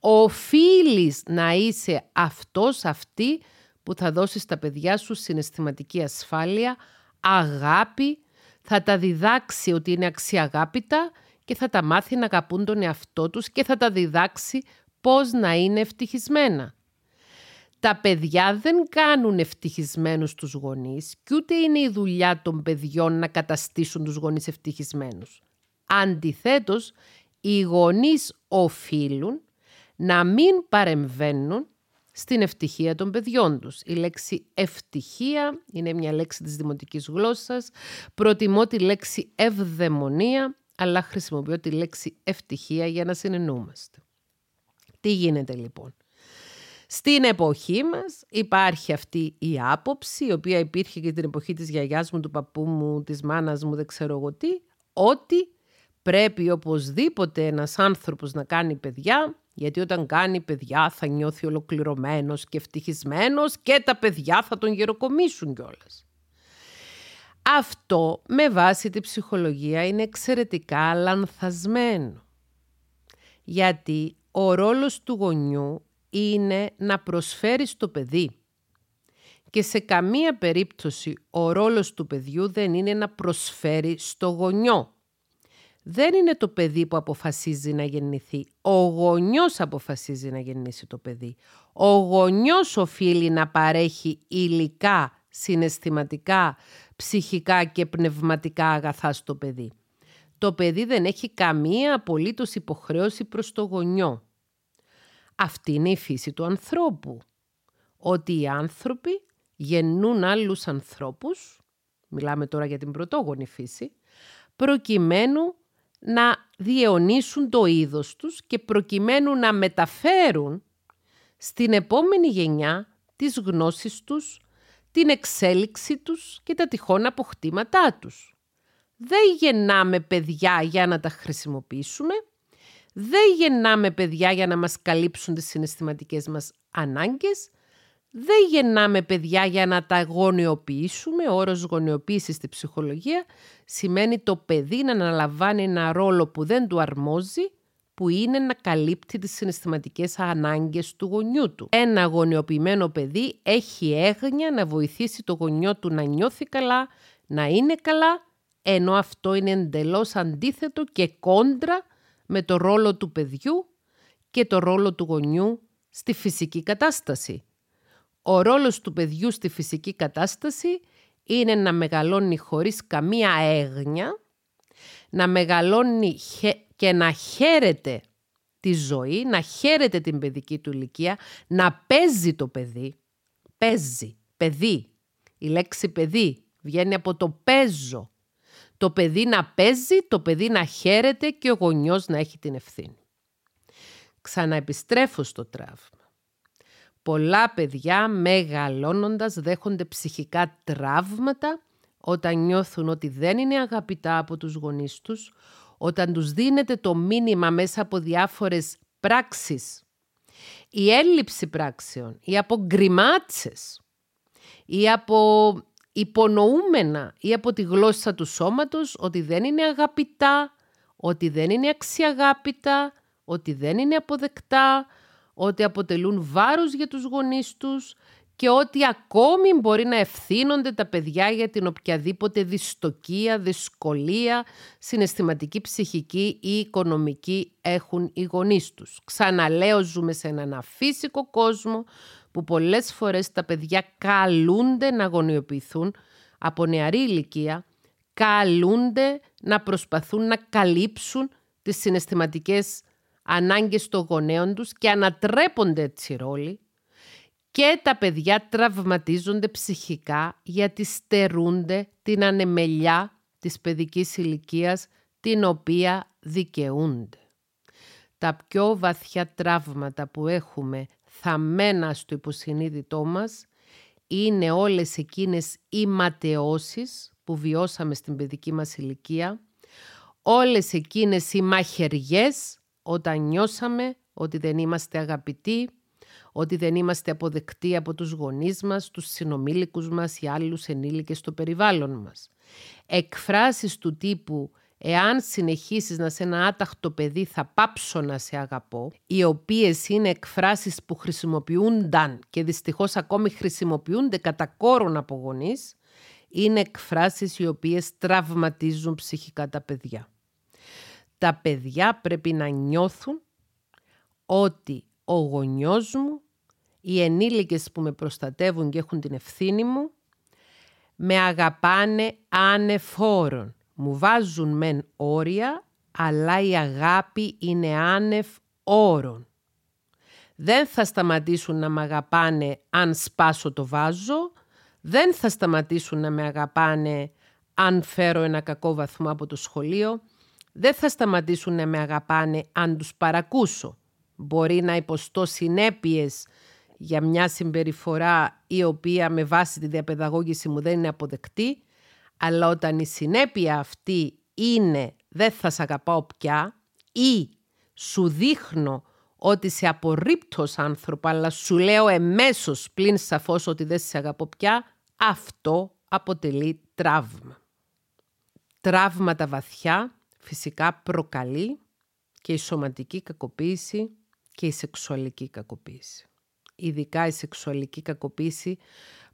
οφείλεις να είσαι αυτός αυτή που θα δώσεις στα παιδιά σου συναισθηματική ασφάλεια, αγάπη, θα τα διδάξει ότι είναι αξιαγάπητα και θα τα μάθει να αγαπούν τον εαυτό τους και θα τα διδάξει πώς να είναι ευτυχισμένα. Τα παιδιά δεν κάνουν ευτυχισμένους τους γονείς και ούτε είναι η δουλειά των παιδιών να καταστήσουν τους γονείς ευτυχισμένους. Αντιθέτως, οι γονείς οφείλουν να μην παρεμβαίνουν στην ευτυχία των παιδιών τους. Η λέξη ευτυχία είναι μια λέξη της δημοτικής γλώσσας. Προτιμώ τη λέξη ευδαιμονία, αλλά χρησιμοποιώ τη λέξη ευτυχία για να συνεννούμαστε. Τι γίνεται λοιπόν; Στην εποχή μας υπάρχει αυτή η άποψη, η οποία υπήρχε και την εποχή της γιαγιάς μου, του παππού μου, της μάνας μου, δεν ξέρω εγώ τι, ότι πρέπει οπωσδήποτε ένας άνθρωπος να κάνει παιδιά γιατί όταν κάνει παιδιά θα νιώθει ολοκληρωμένος και ευτυχισμένος και τα παιδιά θα τον γεροκομίσουν κιόλας. Αυτό με βάση τη ψυχολογία είναι εξαιρετικά λανθασμένο. Γιατί ο ρόλος του γονιού είναι να προσφέρει στο παιδί και σε καμία περίπτωση ο ρόλος του παιδιού δεν είναι να προσφέρει στο γονιό. Δεν είναι το παιδί που αποφασίζει να γεννηθεί. Ο γονιός αποφασίζει να γεννήσει το παιδί. Ο γονιός οφείλει να παρέχει υλικά, συναισθηματικά, ψυχικά και πνευματικά αγαθά στο παιδί. Το παιδί δεν έχει καμία απολύτως υποχρέωση προς το γονιό. Αυτή είναι η φύση του ανθρώπου. Ότι οι άνθρωποι γεννούν άλλους ανθρώπους, μιλάμε τώρα για την πρωτόγονη φύση, προκειμένου να διαιωνίσουν το είδος τους και προκειμένου να μεταφέρουν στην επόμενη γενιά τις γνώσεις τους, την εξέλιξη τους και τα τυχόν αποκτήματά τους. Δεν γεννάμε παιδιά για να τα χρησιμοποιήσουμε, δεν γεννάμε παιδιά για να μας καλύψουν τις συναισθηματικές μας ανάγκες, δεν γεννάμε παιδιά για να τα γονιοποιήσουμε. Ο όρος γονιοποίηση στη ψυχολογία σημαίνει το παιδί να αναλαμβάνει ένα ρόλο που δεν του αρμόζει, που είναι να καλύπτει τις συναισθηματικές ανάγκες του γονιού του. Ένα γονιοποιημένο παιδί έχει έγνοια να βοηθήσει το γονιό του να νιώθει καλά, να είναι καλά, ενώ αυτό είναι εντελώς αντίθετο και κόντρα με το ρόλο του παιδιού και το ρόλο του γονιού στη φυσική κατάσταση. Ο ρόλος του παιδιού στη φυσική κατάσταση είναι να μεγαλώνει χωρίς καμία έγνοια, να μεγαλώνει και να χαίρεται τη ζωή, να χαίρεται την παιδική του ηλικία, να παίζει το παιδί. Παίζει, παιδί. Η λέξη παιδί βγαίνει από το παίζω. Το παιδί να παίζει, το παιδί να χαίρεται και ο γονιός να έχει την ευθύνη. Ξαναεπιστρέφω στο τραύμα. Πολλά παιδιά μεγαλώνοντας δέχονται ψυχικά τραύματα όταν νιώθουν ότι δεν είναι αγαπητά από τους γονείς τους, όταν τους δίνεται το μήνυμα μέσα από διάφορες πράξεις. Η έλλειψη πράξεων ή από γκριμάτσες ή από υπονοούμενα ή από τη γλώσσα του σώματος ότι δεν είναι αγαπητά, ότι δεν είναι αξιαγάπητα, ότι δεν είναι αποδεκτά, ότι αποτελούν βάρος για τους γονείς τους και ότι ακόμη μπορεί να ευθύνονται τα παιδιά για την οποιαδήποτε δυστοκία, δυσκολία, συναισθηματική, ψυχική ή οικονομική έχουν οι γονείς τους. Ξαναλέω, ζούμε σε έναν αφύσικο κόσμο που πολλές φορές τα παιδιά καλούνται να γονιοποιηθούν από νεαρή ηλικία, καλούνται να προσπαθούν να καλύψουν τις συναισθηματικές ανάγκες των γονέων τους και ανατρέπονται έτσι ρόλοι και τα παιδιά τραυματίζονται ψυχικά γιατί στερούνται την ανεμελιά της παιδικής ηλικίας την οποία δικαιούνται. Τα πιο βαθιά τραύματα που έχουμε θαμμένα στο υποσυνείδητό μας είναι όλες εκείνες οι ματαιώσεις που βιώσαμε στην παιδική μας ηλικία, όλες εκείνες οι μαχαιριές όταν νιώσαμε ότι δεν είμαστε αγαπητοί, ότι δεν είμαστε αποδεκτοί από τους γονείς μας, τους συνομήλικους μας ή άλλους ενήλικες στο περιβάλλον μας. Εκφράσεις του τύπου «Εάν συνεχίσεις να σε ένα άταχτο παιδί θα πάψω να σε αγαπώ», οι οποίες είναι εκφράσεις που χρησιμοποιούνταν και δυστυχώς ακόμη χρησιμοποιούνται κατά κόρον από γονείς, είναι εκφράσεις οι οποίες τραυματίζουν ψυχικά τα παιδιά τα παιδιά πρέπει να νιώθουν ότι ο γονιός μου, οι ενήλικες που με προστατεύουν και έχουν την ευθύνη μου, με αγαπάνε ανεφόρον. Μου βάζουν μεν όρια, αλλά η αγάπη είναι άνευ όρων. Δεν θα σταματήσουν να με αγαπάνε αν σπάσω το βάζο, δεν θα σταματήσουν να με αγαπάνε αν φέρω ένα κακό βαθμό από το σχολείο, δεν θα σταματήσουν να με αγαπάνε αν τους παρακούσω. Μπορεί να υποστώ συνέπειες για μια συμπεριφορά η οποία με βάση τη διαπαιδαγώγηση μου δεν είναι αποδεκτή, αλλά όταν η συνέπεια αυτή είναι δεν θα σε αγαπάω πια ή σου δείχνω ότι σε απορρίπτως ως άνθρωπο, αλλά σου λέω εμέσως πλην σαφώς ότι δεν σε αγαπώ πια, αυτό αποτελεί τραύμα. Τραύματα βαθιά φυσικά προκαλεί και η σωματική κακοποίηση και η σεξουαλική κακοποίηση. Ειδικά η σεξουαλική κακοποίηση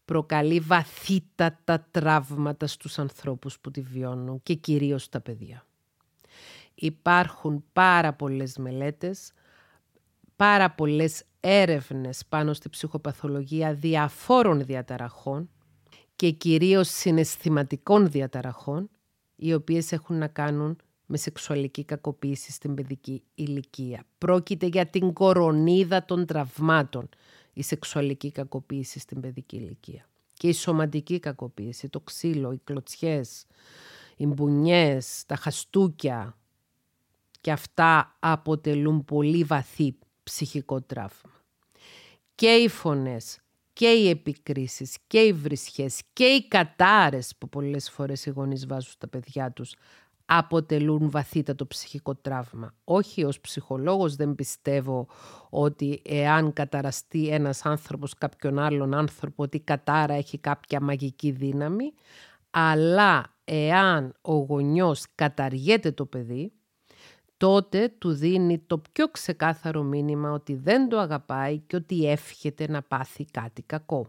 προκαλεί βαθύτατα τραύματα στους ανθρώπους που τη βιώνουν και κυρίως τα παιδιά. Υπάρχουν πάρα πολλές μελέτες, πάρα πολλές έρευνες πάνω στη ψυχοπαθολογία διαφόρων διαταραχών και κυρίως συναισθηματικών διαταραχών, οι οποίες έχουν να κάνουν με σεξουαλική κακοποίηση στην παιδική ηλικία. Πρόκειται για την κορονίδα των τραυμάτων η σεξουαλική κακοποίηση στην παιδική ηλικία. Και η σωματική κακοποίηση, το ξύλο, οι κλωτσιές, οι μπουνιές, τα χαστούκια και αυτά αποτελούν πολύ βαθύ ψυχικό τραύμα. Και οι φωνές και οι επικρίσεις και οι βρισχές και οι κατάρες που πολλές φορές οι γονείς βάζουν στα παιδιά τους αποτελούν βαθύτατο ψυχικό τραύμα. Όχι ως ψυχολόγος δεν πιστεύω ότι εάν καταραστεί ένας άνθρωπος κάποιον άλλον άνθρωπο ότι η κατάρα έχει κάποια μαγική δύναμη, αλλά εάν ο γονιός καταργέται το παιδί, τότε του δίνει το πιο ξεκάθαρο μήνυμα ότι δεν το αγαπάει και ότι εύχεται να πάθει κάτι κακό.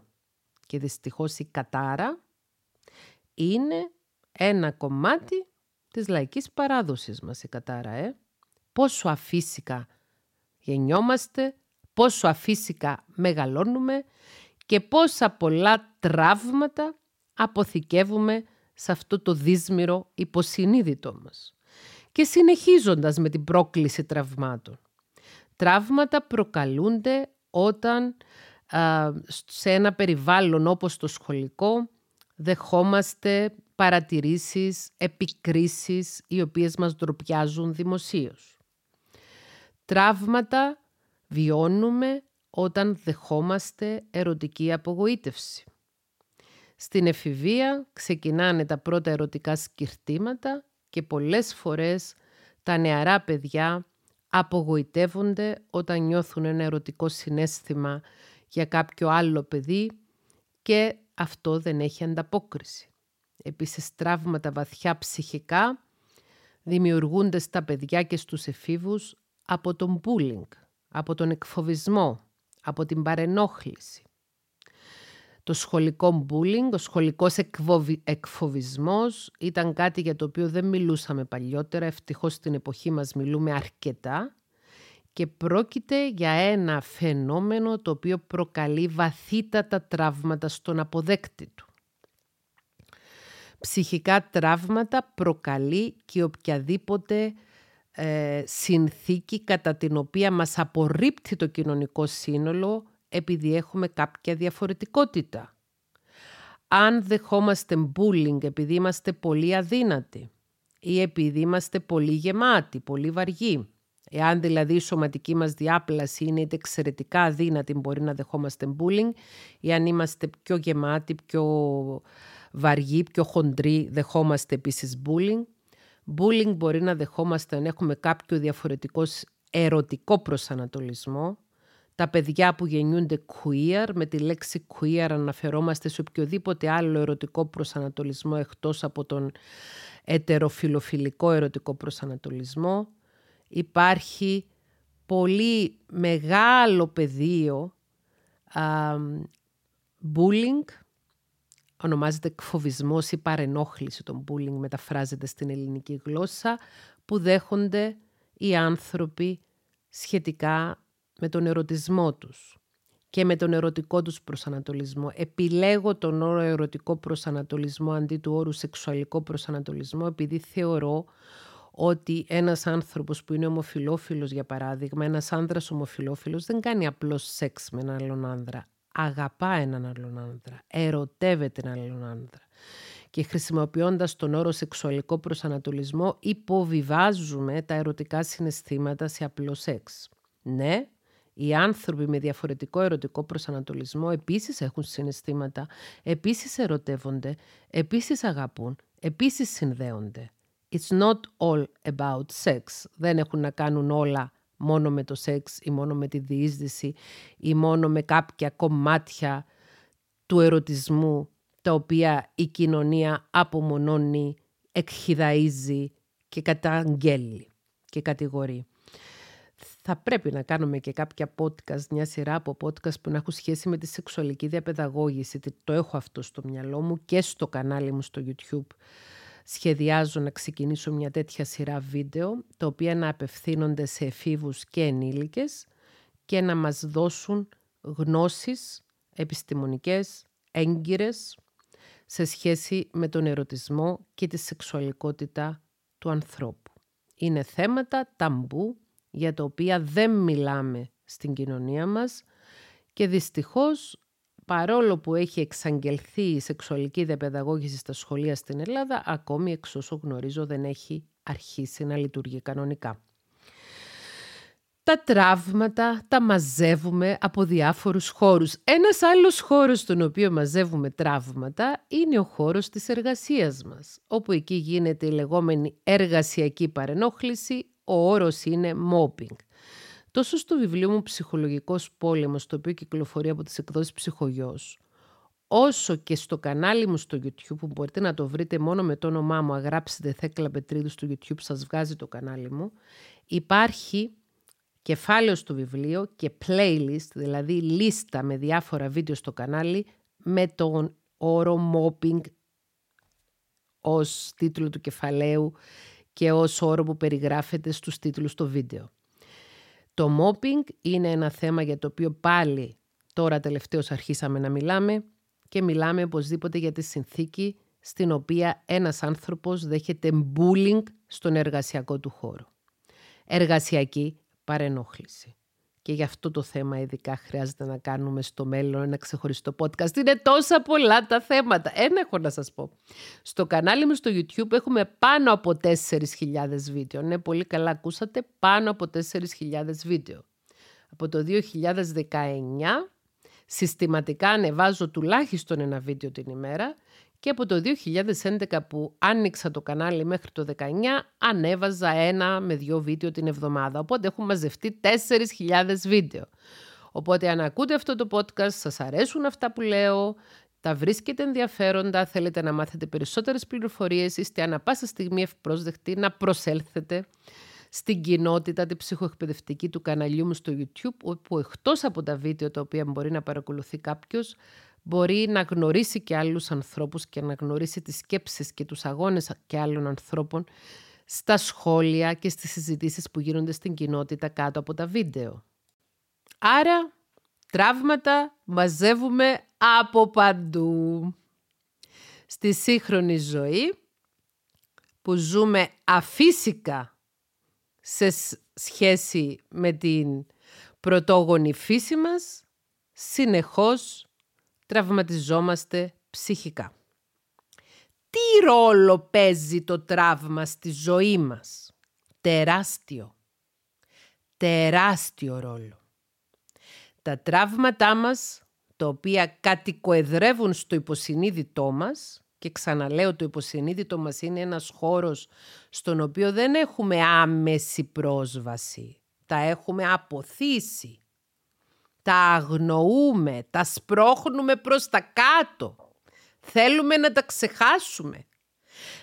Και δυστυχώς η κατάρα είναι ένα κομμάτι της λαϊκής παράδοσης μας η κατάρα, ε. Πόσο αφύσικα γεννιόμαστε, πόσο αφύσικα μεγαλώνουμε και πόσα πολλά τραύματα αποθηκεύουμε σε αυτό το δύσμυρο υποσυνείδητό μας. Και συνεχίζοντας με την πρόκληση τραυμάτων. Τραύματα προκαλούνται όταν σε ένα περιβάλλον όπως το σχολικό δεχόμαστε παρατηρήσεις, επικρίσεις οι οποίες μας ντροπιάζουν δημοσίως. Τραύματα βιώνουμε όταν δεχόμαστε ερωτική απογοήτευση. Στην εφηβεία ξεκινάνε τα πρώτα ερωτικά σκυρτήματα και πολλές φορές τα νεαρά παιδιά απογοητεύονται όταν νιώθουν ένα ερωτικό συνέστημα για κάποιο άλλο παιδί και αυτό δεν έχει ανταπόκριση. Επίσης τραύματα βαθιά ψυχικά δημιουργούνται στα παιδιά και στους εφήβους από τον bullying, από τον εκφοβισμό, από την παρενόχληση. Το σχολικό bullying, ο σχολικός εκφοβισμός ήταν κάτι για το οποίο δεν μιλούσαμε παλιότερα, ευτυχώς στην εποχή μας μιλούμε αρκετά και πρόκειται για ένα φαινόμενο το οποίο προκαλεί βαθύτατα τραύματα στον αποδέκτη του. Ψυχικά τραύματα προκαλεί και οποιαδήποτε ε, συνθήκη κατά την οποία μας απορρίπτει το κοινωνικό σύνολο επειδή έχουμε κάποια διαφορετικότητα. Αν δεχόμαστε bullying επειδή είμαστε πολύ αδύνατοι ή επειδή είμαστε πολύ γεμάτοι, πολύ βαργοί, Εάν δηλαδή η σωματική μας διάπλαση είναι είτε εξαιρετικά αδύνατη μπορεί να δεχόμαστε bullying ή αν είμαστε πιο γεμάτοι, πιο βαργοί, πιο χοντροί δεχόμαστε επίσης bullying. Bullying μπορεί να δεχόμαστε αν έχουμε κάποιο διαφορετικός ερωτικό προσανατολισμό. Τα παιδιά που γεννιούνται queer, με τη λέξη queer αναφερόμαστε σε οποιοδήποτε άλλο ερωτικό προσανατολισμό εκτός από τον ετεροφιλοφιλικό ερωτικό προσανατολισμό υπάρχει πολύ μεγάλο πεδίο α, bullying, ονομάζεται εκφοβισμός ή παρενόχληση των bullying, μεταφράζεται στην ελληνική γλώσσα, που δέχονται οι άνθρωποι σχετικά με τον ερωτισμό τους και με τον ερωτικό τους προσανατολισμό. Επιλέγω τον όρο ερωτικό προσανατολισμό αντί του όρου σεξουαλικό προσανατολισμό επειδή θεωρώ ότι ένας άνθρωπος που είναι ομοφιλόφιλος για παράδειγμα, ένας άνδρας ομοφιλόφιλος δεν κάνει απλώς σεξ με έναν άλλον άνδρα. Αγαπά έναν άλλον άνδρα, ερωτεύεται έναν άλλον άνδρα. Και χρησιμοποιώντας τον όρο σεξουαλικό προσανατολισμό υποβιβάζουμε τα ερωτικά συναισθήματα σε απλό σεξ. Ναι, οι άνθρωποι με διαφορετικό ερωτικό προσανατολισμό επίσης έχουν συναισθήματα, επίσης ερωτεύονται, επίσης αγαπούν, επίσης συνδέονται. It's not all about sex. Δεν έχουν να κάνουν όλα μόνο με το σεξ ή μόνο με τη διείσδυση ή μόνο με κάποια κομμάτια του ερωτισμού τα οποία η κοινωνία απομονώνει, εκχυδαίζει και καταγγέλει και κατηγορεί. θα πρέπει να κάνουμε και κάποια podcast, μια σειρά από podcast που να έχουν σχέση με τη σεξουαλική διαπαιδαγώγηση. Το έχω αυτό στο μυαλό μου και στο κανάλι μου στο YouTube. Σχεδιάζω να ξεκινήσω μια τέτοια σειρά βίντεο, τα οποία να απευθύνονται σε εφήβους και ενήλικες και να μας δώσουν γνώσεις επιστημονικές, έγκυρες, σε σχέση με τον ερωτισμό και τη σεξουαλικότητα του ανθρώπου. Είναι θέματα ταμπού για τα οποία δεν μιλάμε στην κοινωνία μας και δυστυχώς παρόλο που έχει εξαγγελθεί η σεξουαλική διαπαιδαγώγηση στα σχολεία στην Ελλάδα, ακόμη εξ όσο γνωρίζω δεν έχει αρχίσει να λειτουργεί κανονικά. Τα τραύματα τα μαζεύουμε από διάφορους χώρους. Ένας άλλος χώρος στον οποίο μαζεύουμε τραύματα είναι ο χώρος της εργασίας μας, όπου εκεί γίνεται η λεγόμενη εργασιακή παρενόχληση ο όρος είναι mobbing. Τόσο στο βιβλίο μου «Ψυχολογικός πόλεμος», το οποίο κυκλοφορεί από τις εκδόσεις «Ψυχογιός», όσο και στο κανάλι μου στο YouTube, που μπορείτε να το βρείτε μόνο με το όνομά μου, αγράψετε Θέκλα Πετρίδου στο YouTube, σας βγάζει το κανάλι μου, υπάρχει κεφάλαιο στο βιβλίο και playlist, δηλαδή λίστα με διάφορα βίντεο στο κανάλι, με τον όρο mobbing ως τίτλο του κεφαλαίου και ως όρο που περιγράφεται στους τίτλους στο βίντεο. Το mobbing είναι ένα θέμα για το οποίο πάλι τώρα τελευταίως αρχίσαμε να μιλάμε και μιλάμε οπωσδήποτε για τη συνθήκη στην οποία ένας άνθρωπος δέχεται bullying στον εργασιακό του χώρο. Εργασιακή παρενόχληση. Και γι' αυτό το θέμα ειδικά χρειάζεται να κάνουμε στο μέλλον ένα ξεχωριστό podcast. Είναι τόσα πολλά τα θέματα. Ένα έχω να σας πω. Στο κανάλι μου στο YouTube έχουμε πάνω από 4.000 βίντεο. Ναι, πολύ καλά ακούσατε, πάνω από 4.000 βίντεο. Από το 2019 συστηματικά ανεβάζω τουλάχιστον ένα βίντεο την ημέρα και από το 2011 που άνοιξα το κανάλι μέχρι το 19 ανέβαζα ένα με δυο βίντεο την εβδομάδα. Οπότε έχουν μαζευτεί 4.000 βίντεο. Οπότε αν ακούτε αυτό το podcast, σας αρέσουν αυτά που λέω, τα βρίσκετε ενδιαφέροντα, θέλετε να μάθετε περισσότερες πληροφορίες, είστε ανα πάσα στιγμή ευπρόσδεκτοι να προσέλθετε στην κοινότητα τη ψυχοεκπαιδευτική του καναλιού μου στο YouTube, όπου εκτός από τα βίντεο τα οποία μπορεί να παρακολουθεί κάποιος, μπορεί να γνωρίσει και άλλους ανθρώπους και να γνωρίσει τις σκέψεις και τους αγώνες και άλλων ανθρώπων στα σχόλια και στις συζητήσεις που γίνονται στην κοινότητα κάτω από τα βίντεο. Άρα, τραύματα μαζεύουμε από παντού. Στη σύγχρονη ζωή που ζούμε αφύσικα σε σχέση με την πρωτόγονη φύση μας, συνεχώς τραυματιζόμαστε ψυχικά. Τι ρόλο παίζει το τραύμα στη ζωή μας; Τεράστιο. Τεράστιο ρόλο. Τα τραύματά μας, τα οποία κατοικοεδρεύουν στο υποσυνείδητό μας, και ξαναλέω το υποσυνείδητο μας είναι ένας χώρος στον οποίο δεν έχουμε άμεση πρόσβαση. Τα έχουμε αποθήσει τα αγνοούμε, τα σπρώχνουμε προς τα κάτω. Θέλουμε να τα ξεχάσουμε.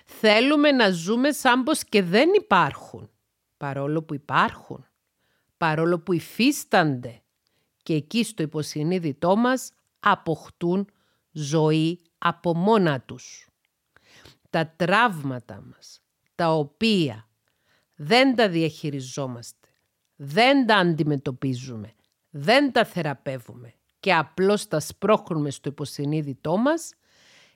Θέλουμε να ζούμε σαν πως και δεν υπάρχουν, παρόλο που υπάρχουν, παρόλο που υφίστανται και εκεί στο υποσυνείδητό μας αποκτούν ζωή από μόνα τους. Τα τραύματα μας, τα οποία δεν τα διαχειριζόμαστε, δεν τα αντιμετωπίζουμε, δεν τα θεραπεύουμε και απλώς τα σπρώχνουμε στο υποσυνείδητό μας,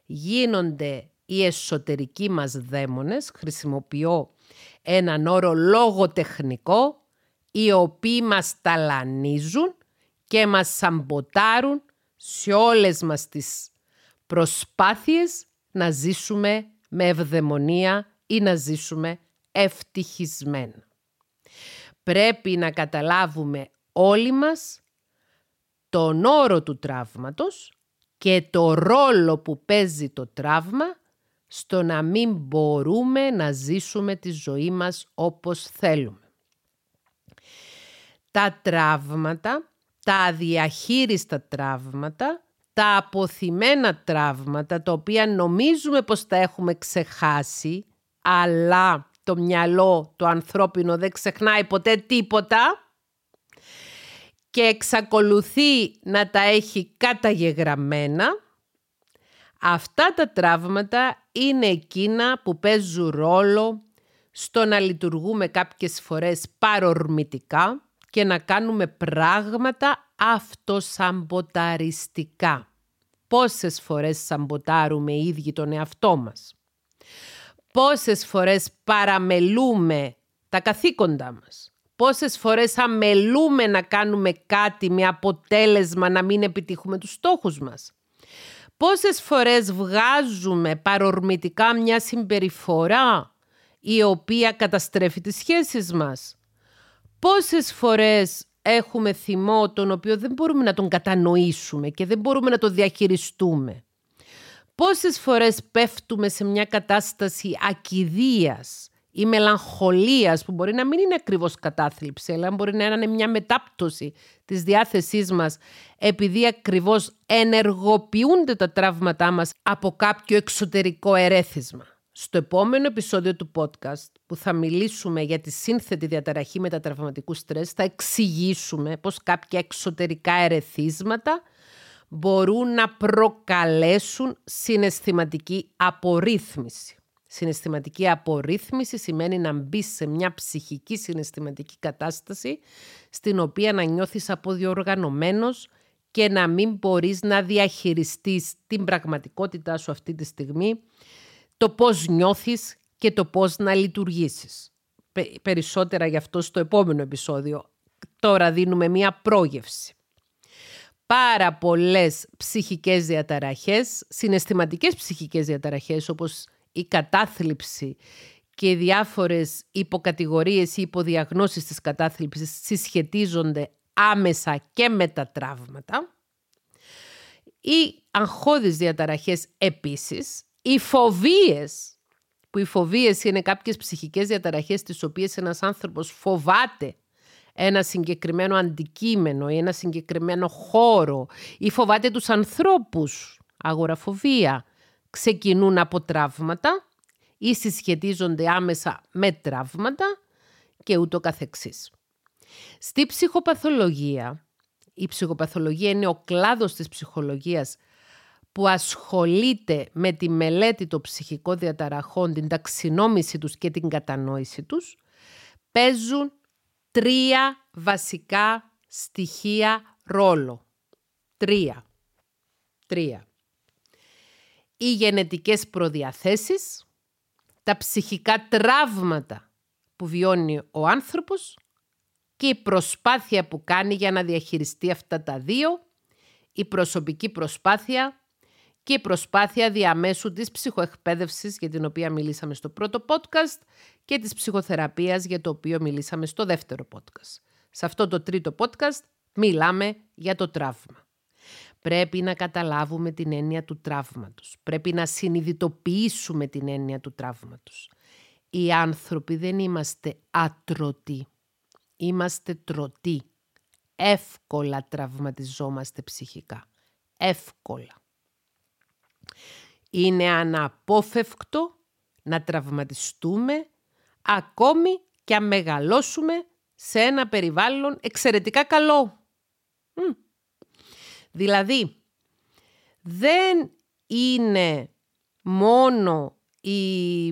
γίνονται οι εσωτερικοί μας δαίμονες, χρησιμοποιώ έναν όρο λογοτεχνικό, οι οποίοι μας ταλανίζουν και μας σαμποτάρουν σε όλες μας τις προσπάθειες να ζήσουμε με ευδαιμονία ή να ζήσουμε ευτυχισμένα. Πρέπει να καταλάβουμε όλοι μας τον όρο του τραύματος και το ρόλο που παίζει το τραύμα στο να μην μπορούμε να ζήσουμε τη ζωή μας όπως θέλουμε. Τα τραύματα, τα αδιαχείριστα τραύματα, τα αποθυμένα τραύματα, τα οποία νομίζουμε πως τα έχουμε ξεχάσει, αλλά το μυαλό, το ανθρώπινο δεν ξεχνάει ποτέ τίποτα, και εξακολουθεί να τα έχει καταγεγραμμένα, αυτά τα τραύματα είναι εκείνα που παίζουν ρόλο στο να λειτουργούμε κάποιες φορές παρορμητικά και να κάνουμε πράγματα αυτοσαμποταριστικά. Πόσες φορές σαμποτάρουμε οι ίδιοι τον εαυτό μας. Πόσες φορές παραμελούμε τα καθήκοντά μας. Πόσες φορές αμελούμε να κάνουμε κάτι με αποτέλεσμα να μην επιτύχουμε τους στόχους μας. Πόσες φορές βγάζουμε παρορμητικά μια συμπεριφορά η οποία καταστρέφει τις σχέσεις μας. Πόσες φορές έχουμε θυμό τον οποίο δεν μπορούμε να τον κατανοήσουμε και δεν μπορούμε να το διαχειριστούμε. Πόσες φορές πέφτουμε σε μια κατάσταση ακιδείας ή μελαγχολίας που μπορεί να μην είναι ακριβώς κατάθλιψη αλλά μπορεί να είναι μια μετάπτωση της διάθεσής μας επειδή ακριβώς ενεργοποιούνται τα τραύματά μας από κάποιο εξωτερικό ερέθισμα. Στο επόμενο επεισόδιο του podcast που θα μιλήσουμε για τη σύνθετη διαταραχή μετατραυματικού στρες θα εξηγήσουμε πως κάποια εξωτερικά ερεθίσματα μπορούν να προκαλέσουν συναισθηματική απορρίθμιση. Συναισθηματική απορρίθμιση σημαίνει να μπει σε μια ψυχική συναισθηματική κατάσταση στην οποία να νιώθεις αποδιοργανωμένος και να μην μπορείς να διαχειριστείς την πραγματικότητά σου αυτή τη στιγμή, το πώς νιώθεις και το πώς να λειτουργήσεις. Περισσότερα γι' αυτό στο επόμενο επεισόδιο. Τώρα δίνουμε μία πρόγευση. Πάρα πολλές ψυχικές διαταραχές, συναισθηματικές ψυχικές διαταραχές όπως η κατάθλιψη και οι διάφορες υποκατηγορίες ή υποδιαγνώσεις της κατάθλιψης συσχετίζονται άμεσα και με τα τραύματα. Οι αγχώδεις διαταραχές επίσης, οι φοβίες, που οι φοβίες είναι κάποιες ψυχικές διαταραχές τις οποίες ένας άνθρωπος φοβάται ένα συγκεκριμένο αντικείμενο ή ένα συγκεκριμένο χώρο ή φοβάται τους ανθρώπους, αγοραφοβία, ξεκινούν από τραύματα ή συσχετίζονται άμεσα με τραύματα και ούτω καθεξής. Στη ψυχοπαθολογία, η ψυχοπαθολογία είναι ο κλάδος της ψυχολογίας που ασχολείται με τη μελέτη των ψυχικών διαταραχών, την ταξινόμηση τους και την κατανόηση τους, παίζουν τρία βασικά στοιχεία ρόλο. Τρία. Τρία οι γενετικές προδιαθέσεις, τα ψυχικά τραύματα που βιώνει ο άνθρωπος και η προσπάθεια που κάνει για να διαχειριστεί αυτά τα δύο, η προσωπική προσπάθεια και η προσπάθεια διαμέσου της ψυχοεκπαίδευσης για την οποία μιλήσαμε στο πρώτο podcast και της ψυχοθεραπείας για το οποίο μιλήσαμε στο δεύτερο podcast. Σε αυτό το τρίτο podcast μιλάμε για το τραύμα. Πρέπει να καταλάβουμε την έννοια του τραύματος. Πρέπει να συνειδητοποιήσουμε την έννοια του τραύματος. Οι άνθρωποι δεν είμαστε ατρωτοί. Είμαστε τρωτοί. Εύκολα τραυματιζόμαστε ψυχικά. Εύκολα. Είναι αναπόφευκτο να τραυματιστούμε ακόμη και αν μεγαλώσουμε σε ένα περιβάλλον εξαιρετικά καλό. Δηλαδή, δεν είναι μόνο οι,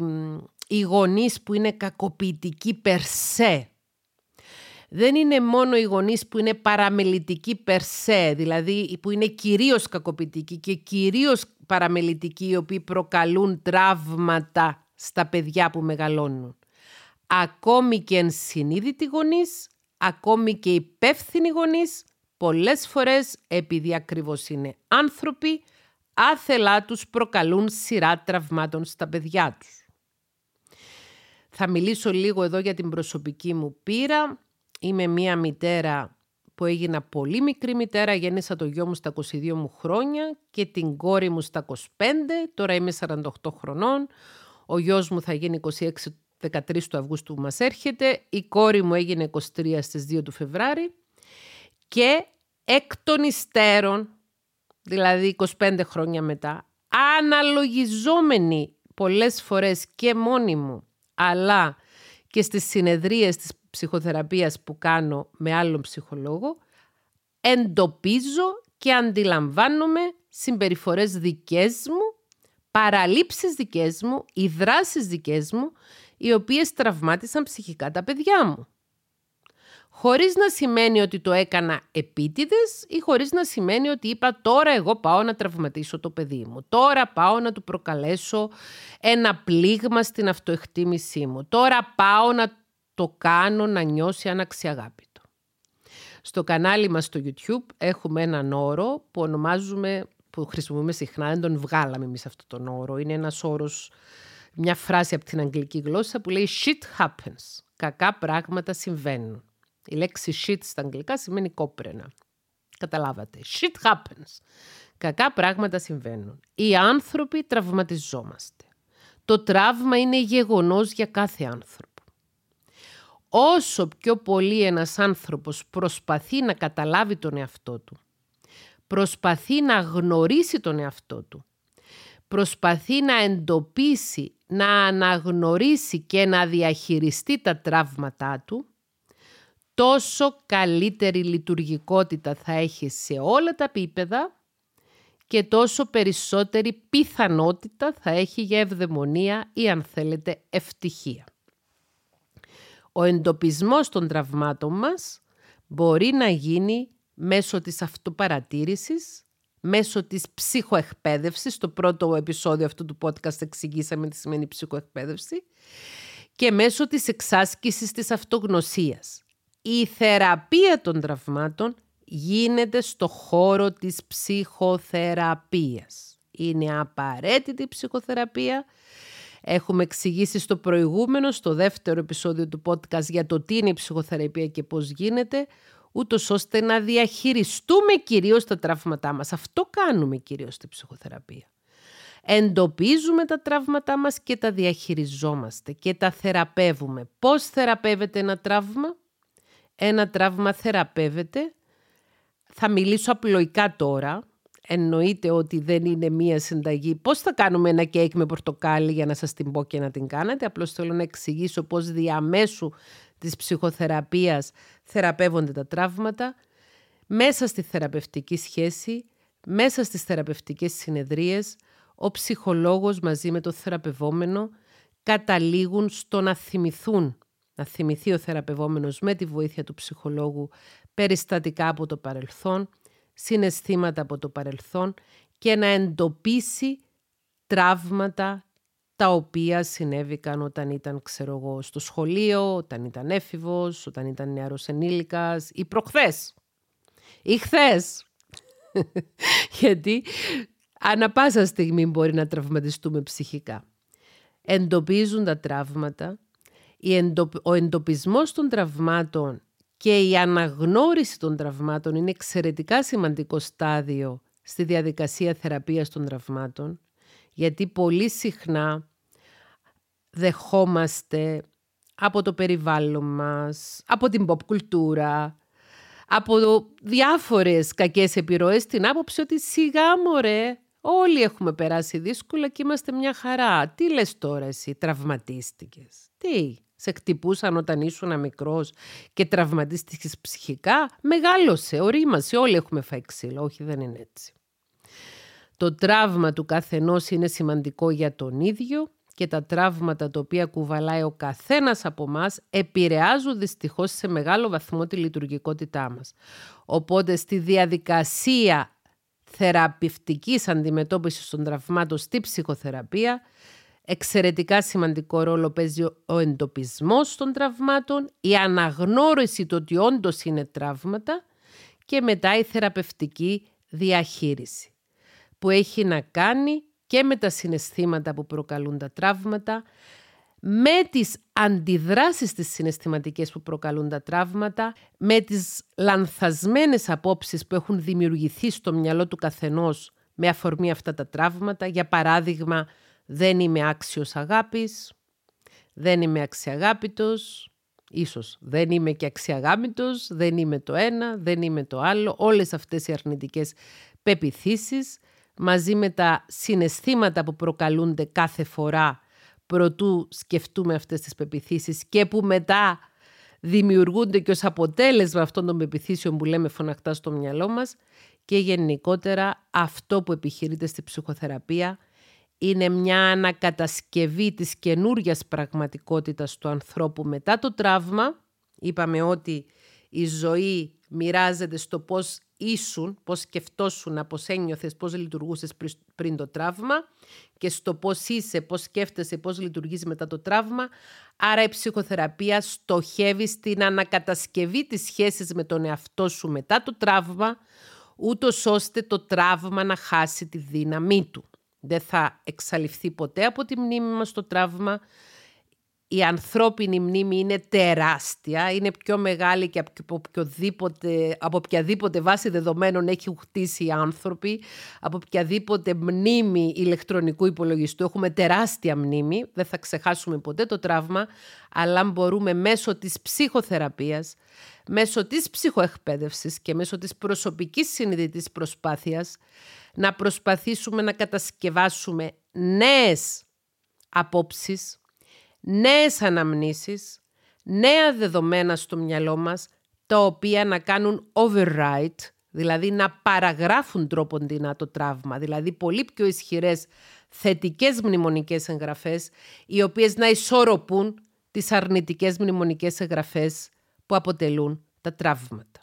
οι γονείς που είναι κακοποιητικοί περσέ. Δεν είναι μόνο οι γονείς που είναι παραμελητικοί περσέ, δηλαδή που είναι κυρίως κακοποιητικοί και κυρίως παραμελητικοί οι οποίοι προκαλούν τραύματα στα παιδιά που μεγαλώνουν. Ακόμη και ενσυνείδητοι γονείς, ακόμη και υπεύθυνοι γονείς πολλές φορές επειδή ακριβώς είναι άνθρωποι, άθελά τους προκαλούν σειρά τραυμάτων στα παιδιά τους. Θα μιλήσω λίγο εδώ για την προσωπική μου πείρα. Είμαι μία μητέρα που έγινα πολύ μικρή μητέρα, γέννησα το γιο μου στα 22 μου χρόνια και την κόρη μου στα 25, τώρα είμαι 48 χρονών. Ο γιος μου θα γίνει 26 13 του Αυγούστου που μας έρχεται, η κόρη μου έγινε 23 στις 2 του Φεβράρι και εκ των υστέρων, δηλαδή 25 χρόνια μετά, αναλογιζόμενοι πολλές φορές και μόνοι μου, αλλά και στις συνεδρίες της ψυχοθεραπείας που κάνω με άλλον ψυχολόγο, εντοπίζω και αντιλαμβάνομαι συμπεριφορές δικές μου, παραλήψεις δικές μου, οι δράσεις δικές μου, οι οποίες τραυμάτισαν ψυχικά τα παιδιά μου. Χωρίς να σημαίνει ότι το έκανα επίτηδες ή χωρίς να σημαίνει ότι είπα τώρα εγώ πάω να τραυματίσω το παιδί μου. Τώρα πάω να του προκαλέσω ένα πλήγμα στην αυτοεκτίμησή μου. Τώρα πάω να το κάνω να νιώσει αναξιαγάπητο. Στο κανάλι μας στο YouTube έχουμε έναν όρο που ονομάζουμε, που χρησιμοποιούμε συχνά, δεν τον βγάλαμε εμείς αυτό τον όρο. Είναι ένας όρος, μια φράση από την αγγλική γλώσσα που λέει «shit happens». Κακά πράγματα συμβαίνουν. Η λέξη shit στα αγγλικά σημαίνει κόπρενα. Καταλάβατε. Shit happens. Κακά πράγματα συμβαίνουν. Οι άνθρωποι τραυματιζόμαστε. Το τραύμα είναι γεγονός για κάθε άνθρωπο. Όσο πιο πολύ ένας άνθρωπος προσπαθεί να καταλάβει τον εαυτό του, προσπαθεί να γνωρίσει τον εαυτό του, προσπαθεί να εντοπίσει, να αναγνωρίσει και να διαχειριστεί τα τραύματά του, τόσο καλύτερη λειτουργικότητα θα έχει σε όλα τα επίπεδα και τόσο περισσότερη πιθανότητα θα έχει για ευδαιμονία ή αν θέλετε ευτυχία. Ο εντοπισμός των τραυμάτων μας μπορεί να γίνει μέσω της αυτοπαρατήρησης, μέσω της ψυχοεκπαίδευσης. Στο πρώτο επεισόδιο αυτού του podcast εξηγήσαμε τι σημαίνει ψυχοεκπαίδευση και μέσω της εξάσκησης της αυτογνωσίας. Η θεραπεία των τραυμάτων γίνεται στο χώρο της ψυχοθεραπείας. Είναι απαραίτητη η ψυχοθεραπεία. Έχουμε εξηγήσει στο προηγούμενο, στο δεύτερο επεισόδιο του podcast για το τι είναι η ψυχοθεραπεία και πώς γίνεται, ούτως ώστε να διαχειριστούμε κυρίως τα τραύματά μας. Αυτό κάνουμε κυρίως στη ψυχοθεραπεία. Εντοπίζουμε τα τραύματά μας και τα διαχειριζόμαστε και τα θεραπεύουμε. Πώς θεραπεύεται ένα τραύμα; Ένα τραύμα θεραπεύεται. Θα μιλήσω απλοϊκά τώρα. Εννοείται ότι δεν είναι μία συνταγή. Πώς θα κάνουμε ένα κέικ με πορτοκάλι για να σας την πω και να την κάνετε; Απλώς θέλω να εξηγήσω πώς διαμέσου της ψυχοθεραπείας θεραπεύονται τα τραύματα. Μέσα στη θεραπευτική σχέση, μέσα στις θεραπευτικές συνεδρίες, ο ψυχολόγος μαζί με το θεραπευόμενο καταλήγουν στο να θυμηθούν να θυμηθεί ο θεραπευόμενος με τη βοήθεια του ψυχολόγου περιστατικά από το παρελθόν, συναισθήματα από το παρελθόν και να εντοπίσει τραύματα τα οποία συνέβηκαν όταν ήταν, ξέρω εγώ, στο σχολείο, όταν ήταν έφηβος, όταν ήταν νεαρός ενήλικας ή προχθές ή χθες. [LAUGHS] Γιατί ανα πάσα στιγμή μπορεί να τραυματιστούμε ψυχικά. Εντοπίζουν τα τραύματα ο εντοπισμός των τραυμάτων και η αναγνώριση των τραυμάτων είναι εξαιρετικά σημαντικό στάδιο στη διαδικασία θεραπείας των τραυμάτων, γιατί πολύ συχνά δεχόμαστε από το περιβάλλον μας, από την pop κουλτούρα, από διάφορες κακές επιρροές την άποψη ότι σιγά μωρέ, όλοι έχουμε περάσει δύσκολα και είμαστε μια χαρά. Τι λες τώρα εσύ, τραυματίστηκες; Τι, σε χτυπούσαν όταν ήσουν μικρός και τραυματίστηκες ψυχικά, μεγάλωσε, ορίμασε, όλοι έχουμε φάει ξύλο. Όχι, δεν είναι έτσι. Το τραύμα του καθενός είναι σημαντικό για τον ίδιο και τα τραύματα τα οποία κουβαλάει ο καθένας από μας επηρεάζουν δυστυχώς σε μεγάλο βαθμό τη λειτουργικότητά μας. Οπότε στη διαδικασία θεραπευτικής αντιμετώπισης των τραυμάτων στη ψυχοθεραπεία Εξαιρετικά σημαντικό ρόλο παίζει ο εντοπισμός των τραυμάτων, η αναγνώριση του ότι όντως είναι τραύματα και μετά η θεραπευτική διαχείριση που έχει να κάνει και με τα συναισθήματα που προκαλούν τα τραύματα, με τις αντιδράσεις τις συναισθηματικές που προκαλούν τα τραύματα, με τις λανθασμένες απόψεις που έχουν δημιουργηθεί στο μυαλό του καθενός με αφορμή αυτά τα τραύματα. Για παράδειγμα, δεν είμαι άξιος αγάπης, δεν είμαι αξιαγάπητος, ίσως δεν είμαι και αξιαγάπητος, δεν είμαι το ένα, δεν είμαι το άλλο. Όλες αυτές οι αρνητικές πεπιθήσεις μαζί με τα συναισθήματα που προκαλούνται κάθε φορά προτού σκεφτούμε αυτές τις πεπιθήσεις και που μετά δημιουργούνται και ως αποτέλεσμα αυτών των πεπιθήσεων που λέμε φωναχτά στο μυαλό μας και γενικότερα αυτό που επιχειρείται στη ψυχοθεραπεία είναι μια ανακατασκευή της καινούρια πραγματικότητας του ανθρώπου μετά το τραύμα. Είπαμε ότι η ζωή μοιράζεται στο πώς ήσουν, πώς σκεφτόσουν, πώς ένιωθες, πώς λειτουργούσες πριν το τραύμα και στο πώς είσαι, πώς σκέφτεσαι, πώς λειτουργείς μετά το τραύμα. Άρα η ψυχοθεραπεία στοχεύει στην ανακατασκευή της σχέσης με τον εαυτό σου μετά το τραύμα, ούτως ώστε το τραύμα να χάσει τη δύναμή του. Δεν θα εξαλειφθεί ποτέ από τη μνήμη μας το τραύμα, η ανθρώπινη μνήμη είναι τεράστια, είναι πιο μεγάλη και από οποιαδήποτε, από οποιαδήποτε βάση δεδομένων έχει χτίσει οι άνθρωποι, από οποιαδήποτε μνήμη ηλεκτρονικού υπολογιστού. Έχουμε τεράστια μνήμη, δεν θα ξεχάσουμε ποτέ το τραύμα, αλλά μπορούμε μέσω της ψυχοθεραπείας, μέσω της ψυχοεκπαίδευσης και μέσω της προσωπικής συνειδητής προσπάθειας να προσπαθήσουμε να κατασκευάσουμε νέες απόψεις, νέες αναμνήσεις, νέα δεδομένα στο μυαλό μας, τα οποία να κάνουν override, δηλαδή να παραγράφουν τρόπον το τραύμα, δηλαδή πολύ πιο ισχυρές θετικές μνημονικές εγγραφές, οι οποίες να ισορροπούν τις αρνητικές μνημονικές εγγραφές που αποτελούν τα τραύματα.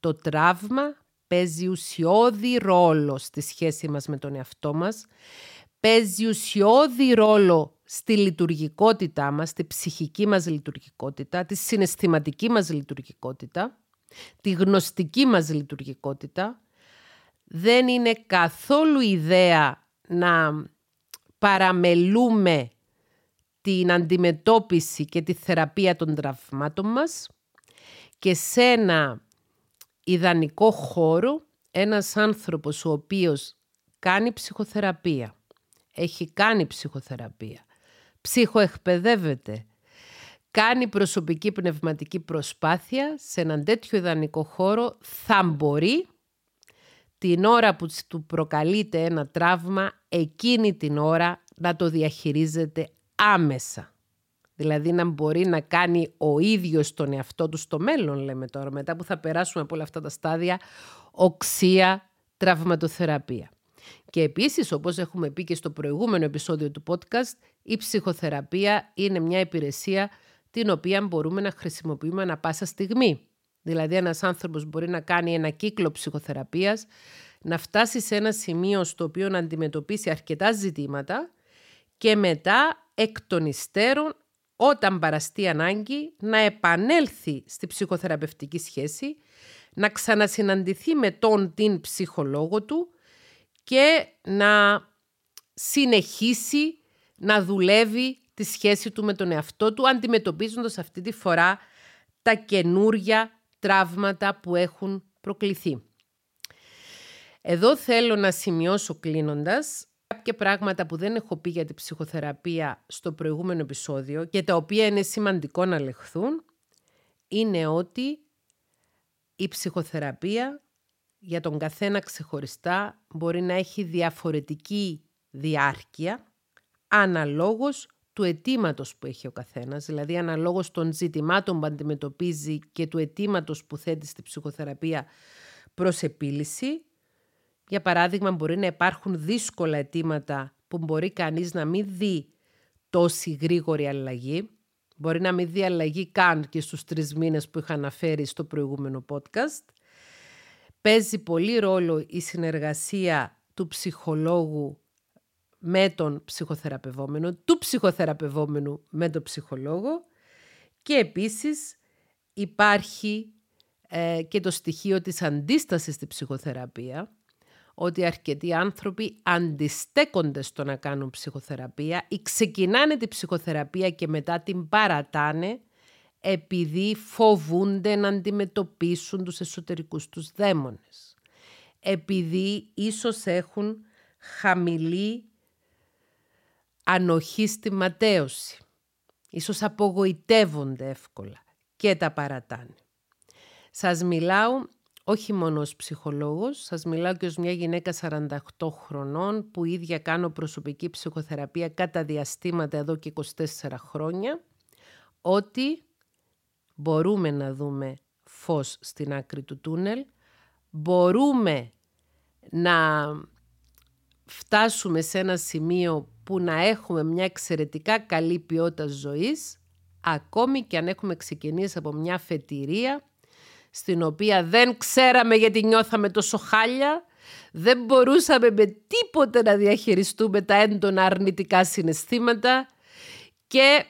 Το τραύμα παίζει ουσιώδη ρόλο στη σχέση μας με τον εαυτό μας, παίζει ουσιώδη ρόλο στη λειτουργικότητά μας, στη ψυχική μας λειτουργικότητα, τη συναισθηματική μας λειτουργικότητα, τη γνωστική μας λειτουργικότητα. Δεν είναι καθόλου ιδέα να παραμελούμε την αντιμετώπιση και τη θεραπεία των τραυμάτων μας και σε ένα ιδανικό χώρο ένας άνθρωπος ο οποίος κάνει ψυχοθεραπεία, έχει κάνει ψυχοθεραπεία, ψυχοεκπαιδεύεται, κάνει προσωπική πνευματική προσπάθεια σε έναν τέτοιο ιδανικό χώρο, θα μπορεί την ώρα που του προκαλείται ένα τραύμα, εκείνη την ώρα να το διαχειρίζεται άμεσα. Δηλαδή να μπορεί να κάνει ο ίδιος τον εαυτό του στο μέλλον, λέμε τώρα, μετά που θα περάσουμε από όλα αυτά τα στάδια, οξία τραυματοθεραπεία. Και επίσης, όπως έχουμε πει και στο προηγούμενο επεισόδιο του podcast, η ψυχοθεραπεία είναι μια υπηρεσία την οποία μπορούμε να χρησιμοποιούμε ανα πάσα στιγμή. Δηλαδή ένας άνθρωπος μπορεί να κάνει ένα κύκλο ψυχοθεραπείας, να φτάσει σε ένα σημείο στο οποίο να αντιμετωπίσει αρκετά ζητήματα και μετά εκ των υστέρων όταν παραστεί ανάγκη να επανέλθει στη ψυχοθεραπευτική σχέση, να ξανασυναντηθεί με τον την ψυχολόγο του και να συνεχίσει να δουλεύει τη σχέση του με τον εαυτό του, αντιμετωπίζοντας αυτή τη φορά τα καινούρια τραύματα που έχουν προκληθεί. Εδώ θέλω να σημειώσω κλείνοντας κάποια πράγματα που δεν έχω πει για την ψυχοθεραπεία στο προηγούμενο επεισόδιο και τα οποία είναι σημαντικό να λεχθούν, είναι ότι η ψυχοθεραπεία για τον καθένα ξεχωριστά μπορεί να έχει διαφορετική διάρκεια αναλόγως του αιτήματος που έχει ο καθένας, δηλαδή αναλόγως των ζητημάτων που αντιμετωπίζει και του αιτήματος που θέτει στη ψυχοθεραπεία προς επίλυση. Για παράδειγμα, μπορεί να υπάρχουν δύσκολα αιτήματα που μπορεί κανείς να μην δει τόση γρήγορη αλλαγή. Μπορεί να μην δει αλλαγή καν και στους τρεις μήνες που είχα αναφέρει στο προηγούμενο podcast. Παίζει πολύ ρόλο η συνεργασία του ψυχολόγου με τον ψυχοθεραπευόμενο, του ψυχοθεραπευόμενου με τον ψυχολόγο και επίσης υπάρχει ε, και το στοιχείο της αντίστασης στη ψυχοθεραπεία, ότι αρκετοί άνθρωποι αντιστέκονται στο να κάνουν ψυχοθεραπεία ή ξεκινάνε τη ψυχοθεραπεία και μετά την παρατάνε επειδή φοβούνται να αντιμετωπίσουν τους εσωτερικούς τους δαίμονες. Επειδή ίσως έχουν χαμηλή ανοχή στη ματέωση. Ίσως απογοητεύονται εύκολα και τα παρατάνε. Σας μιλάω όχι μόνο ως ψυχολόγος, σας μιλάω και ως μια γυναίκα 48 χρονών που ίδια κάνω προσωπική ψυχοθεραπεία κατά διαστήματα εδώ και 24 χρόνια, ότι μπορούμε να δούμε φως στην άκρη του τούνελ, μπορούμε να φτάσουμε σε ένα σημείο που να έχουμε μια εξαιρετικά καλή ποιότητα ζωής, ακόμη και αν έχουμε ξεκινήσει από μια φετηρία, στην οποία δεν ξέραμε γιατί νιώθαμε τόσο χάλια, δεν μπορούσαμε με τίποτε να διαχειριστούμε τα έντονα αρνητικά συναισθήματα και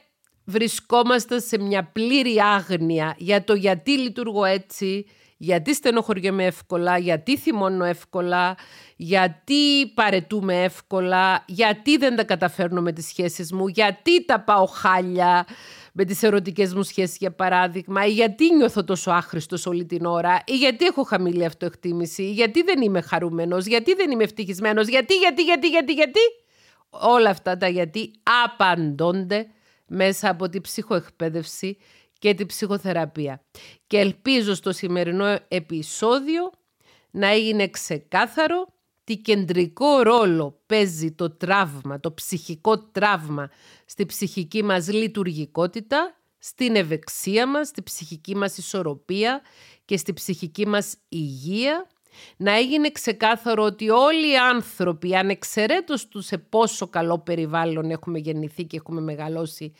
βρισκόμαστε σε μια πλήρη άγνοια για το γιατί λειτουργώ έτσι, γιατί στενοχωριέμαι εύκολα, γιατί θυμώνω εύκολα, γιατί παρετούμε εύκολα, γιατί δεν τα καταφέρνω με τις σχέσεις μου, γιατί τα πάω χάλια με τις ερωτικές μου σχέσεις για παράδειγμα, ή γιατί νιώθω τόσο άχρηστος όλη την ώρα, ή γιατί έχω χαμηλή αυτοεκτίμηση, ή γιατί δεν είμαι χαρούμενος, γιατί δεν είμαι ευτυχισμένος, γιατί, γιατί, γιατί, γιατί, γιατί. Όλα αυτά τα γιατί απαντώνται μέσα από τη ψυχοεκπαίδευση και τη ψυχοθεραπεία. Και ελπίζω στο σημερινό επεισόδιο να έγινε ξεκάθαρο τι κεντρικό ρόλο παίζει το τραύμα, το ψυχικό τραύμα στη ψυχική μας λειτουργικότητα, στην ευεξία μας, στη ψυχική μας ισορροπία και στη ψυχική μας υγεία. Να έγινε ξεκάθαρο ότι όλοι οι άνθρωποι, ανεξαιρέτως του σε πόσο καλό περιβάλλον έχουμε γεννηθεί και έχουμε μεγαλώσει,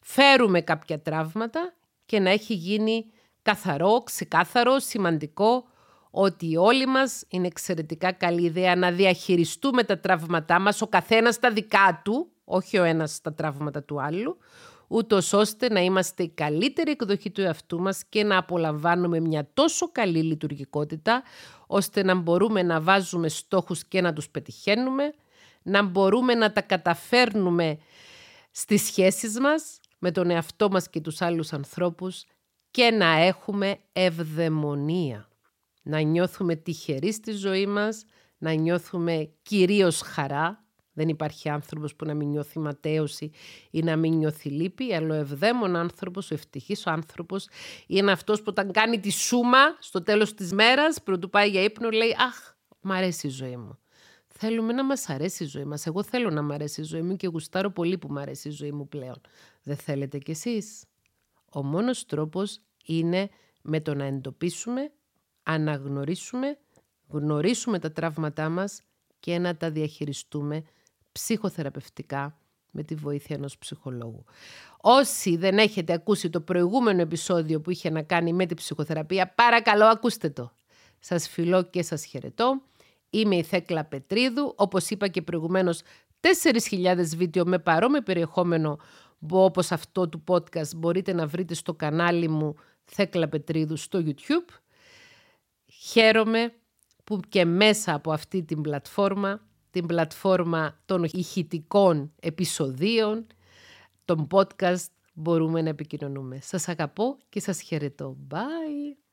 φέρουμε κάποια τραύματα και να έχει γίνει καθαρό, ξεκάθαρο, σημαντικό ότι όλοι μας είναι εξαιρετικά καλή ιδέα να διαχειριστούμε τα τραύματά μας, ο καθένας τα δικά του, όχι ο ένας τα τραύματα του άλλου, ούτως ώστε να είμαστε η καλύτερη εκδοχή του εαυτού μας και να απολαμβάνουμε μια τόσο καλή λειτουργικότητα, ώστε να μπορούμε να βάζουμε στόχους και να τους πετυχαίνουμε, να μπορούμε να τα καταφέρνουμε στις σχέσεις μας, με τον εαυτό μας και τους άλλους ανθρώπους και να έχουμε ευδαιμονία. Να νιώθουμε τυχεροί στη ζωή μας, να νιώθουμε κυρίως χαρά. Δεν υπάρχει άνθρωπος που να μην νιώθει ματέωση ή να μην νιώθει λύπη, αλλά ο ευδαίμον άνθρωπος, ο ευτυχής ο άνθρωπος είναι αυτός που όταν κάνει τη σούμα στο τέλος της μέρας, πρωτού πάει για ύπνο, λέει «Αχ, μ' αρέσει η ζωή μου». Θέλουμε να μας αρέσει η ζωή μας. Εγώ θέλω να μ' αρέσει η ζωή μου και γουστάρω πολύ που μ' αρέσει η ζωή μου πλέον. Δεν θέλετε κι εσείς. Ο μόνος τρόπος είναι με το να εντοπίσουμε, αναγνωρίσουμε, γνωρίσουμε τα τραύματά μας και να τα διαχειριστούμε ψυχοθεραπευτικά με τη βοήθεια ενός ψυχολόγου. Όσοι δεν έχετε ακούσει το προηγούμενο επεισόδιο που είχε να κάνει με τη ψυχοθεραπεία, παρακαλώ ακούστε το. Σας φιλώ και σας χαιρετώ. Είμαι η Θέκλα Πετρίδου, όπως είπα και προηγουμένως 4.000 βίντεο με παρόμοιο περιεχόμενο όπως αυτό του podcast μπορείτε να βρείτε στο κανάλι μου Θέκλα Πετρίδου στο YouTube. Χαίρομαι που και μέσα από αυτή την πλατφόρμα, την πλατφόρμα των ηχητικών επεισοδίων, των podcast, μπορούμε να επικοινωνούμε. Σας αγαπώ και σας χαιρετώ. Bye!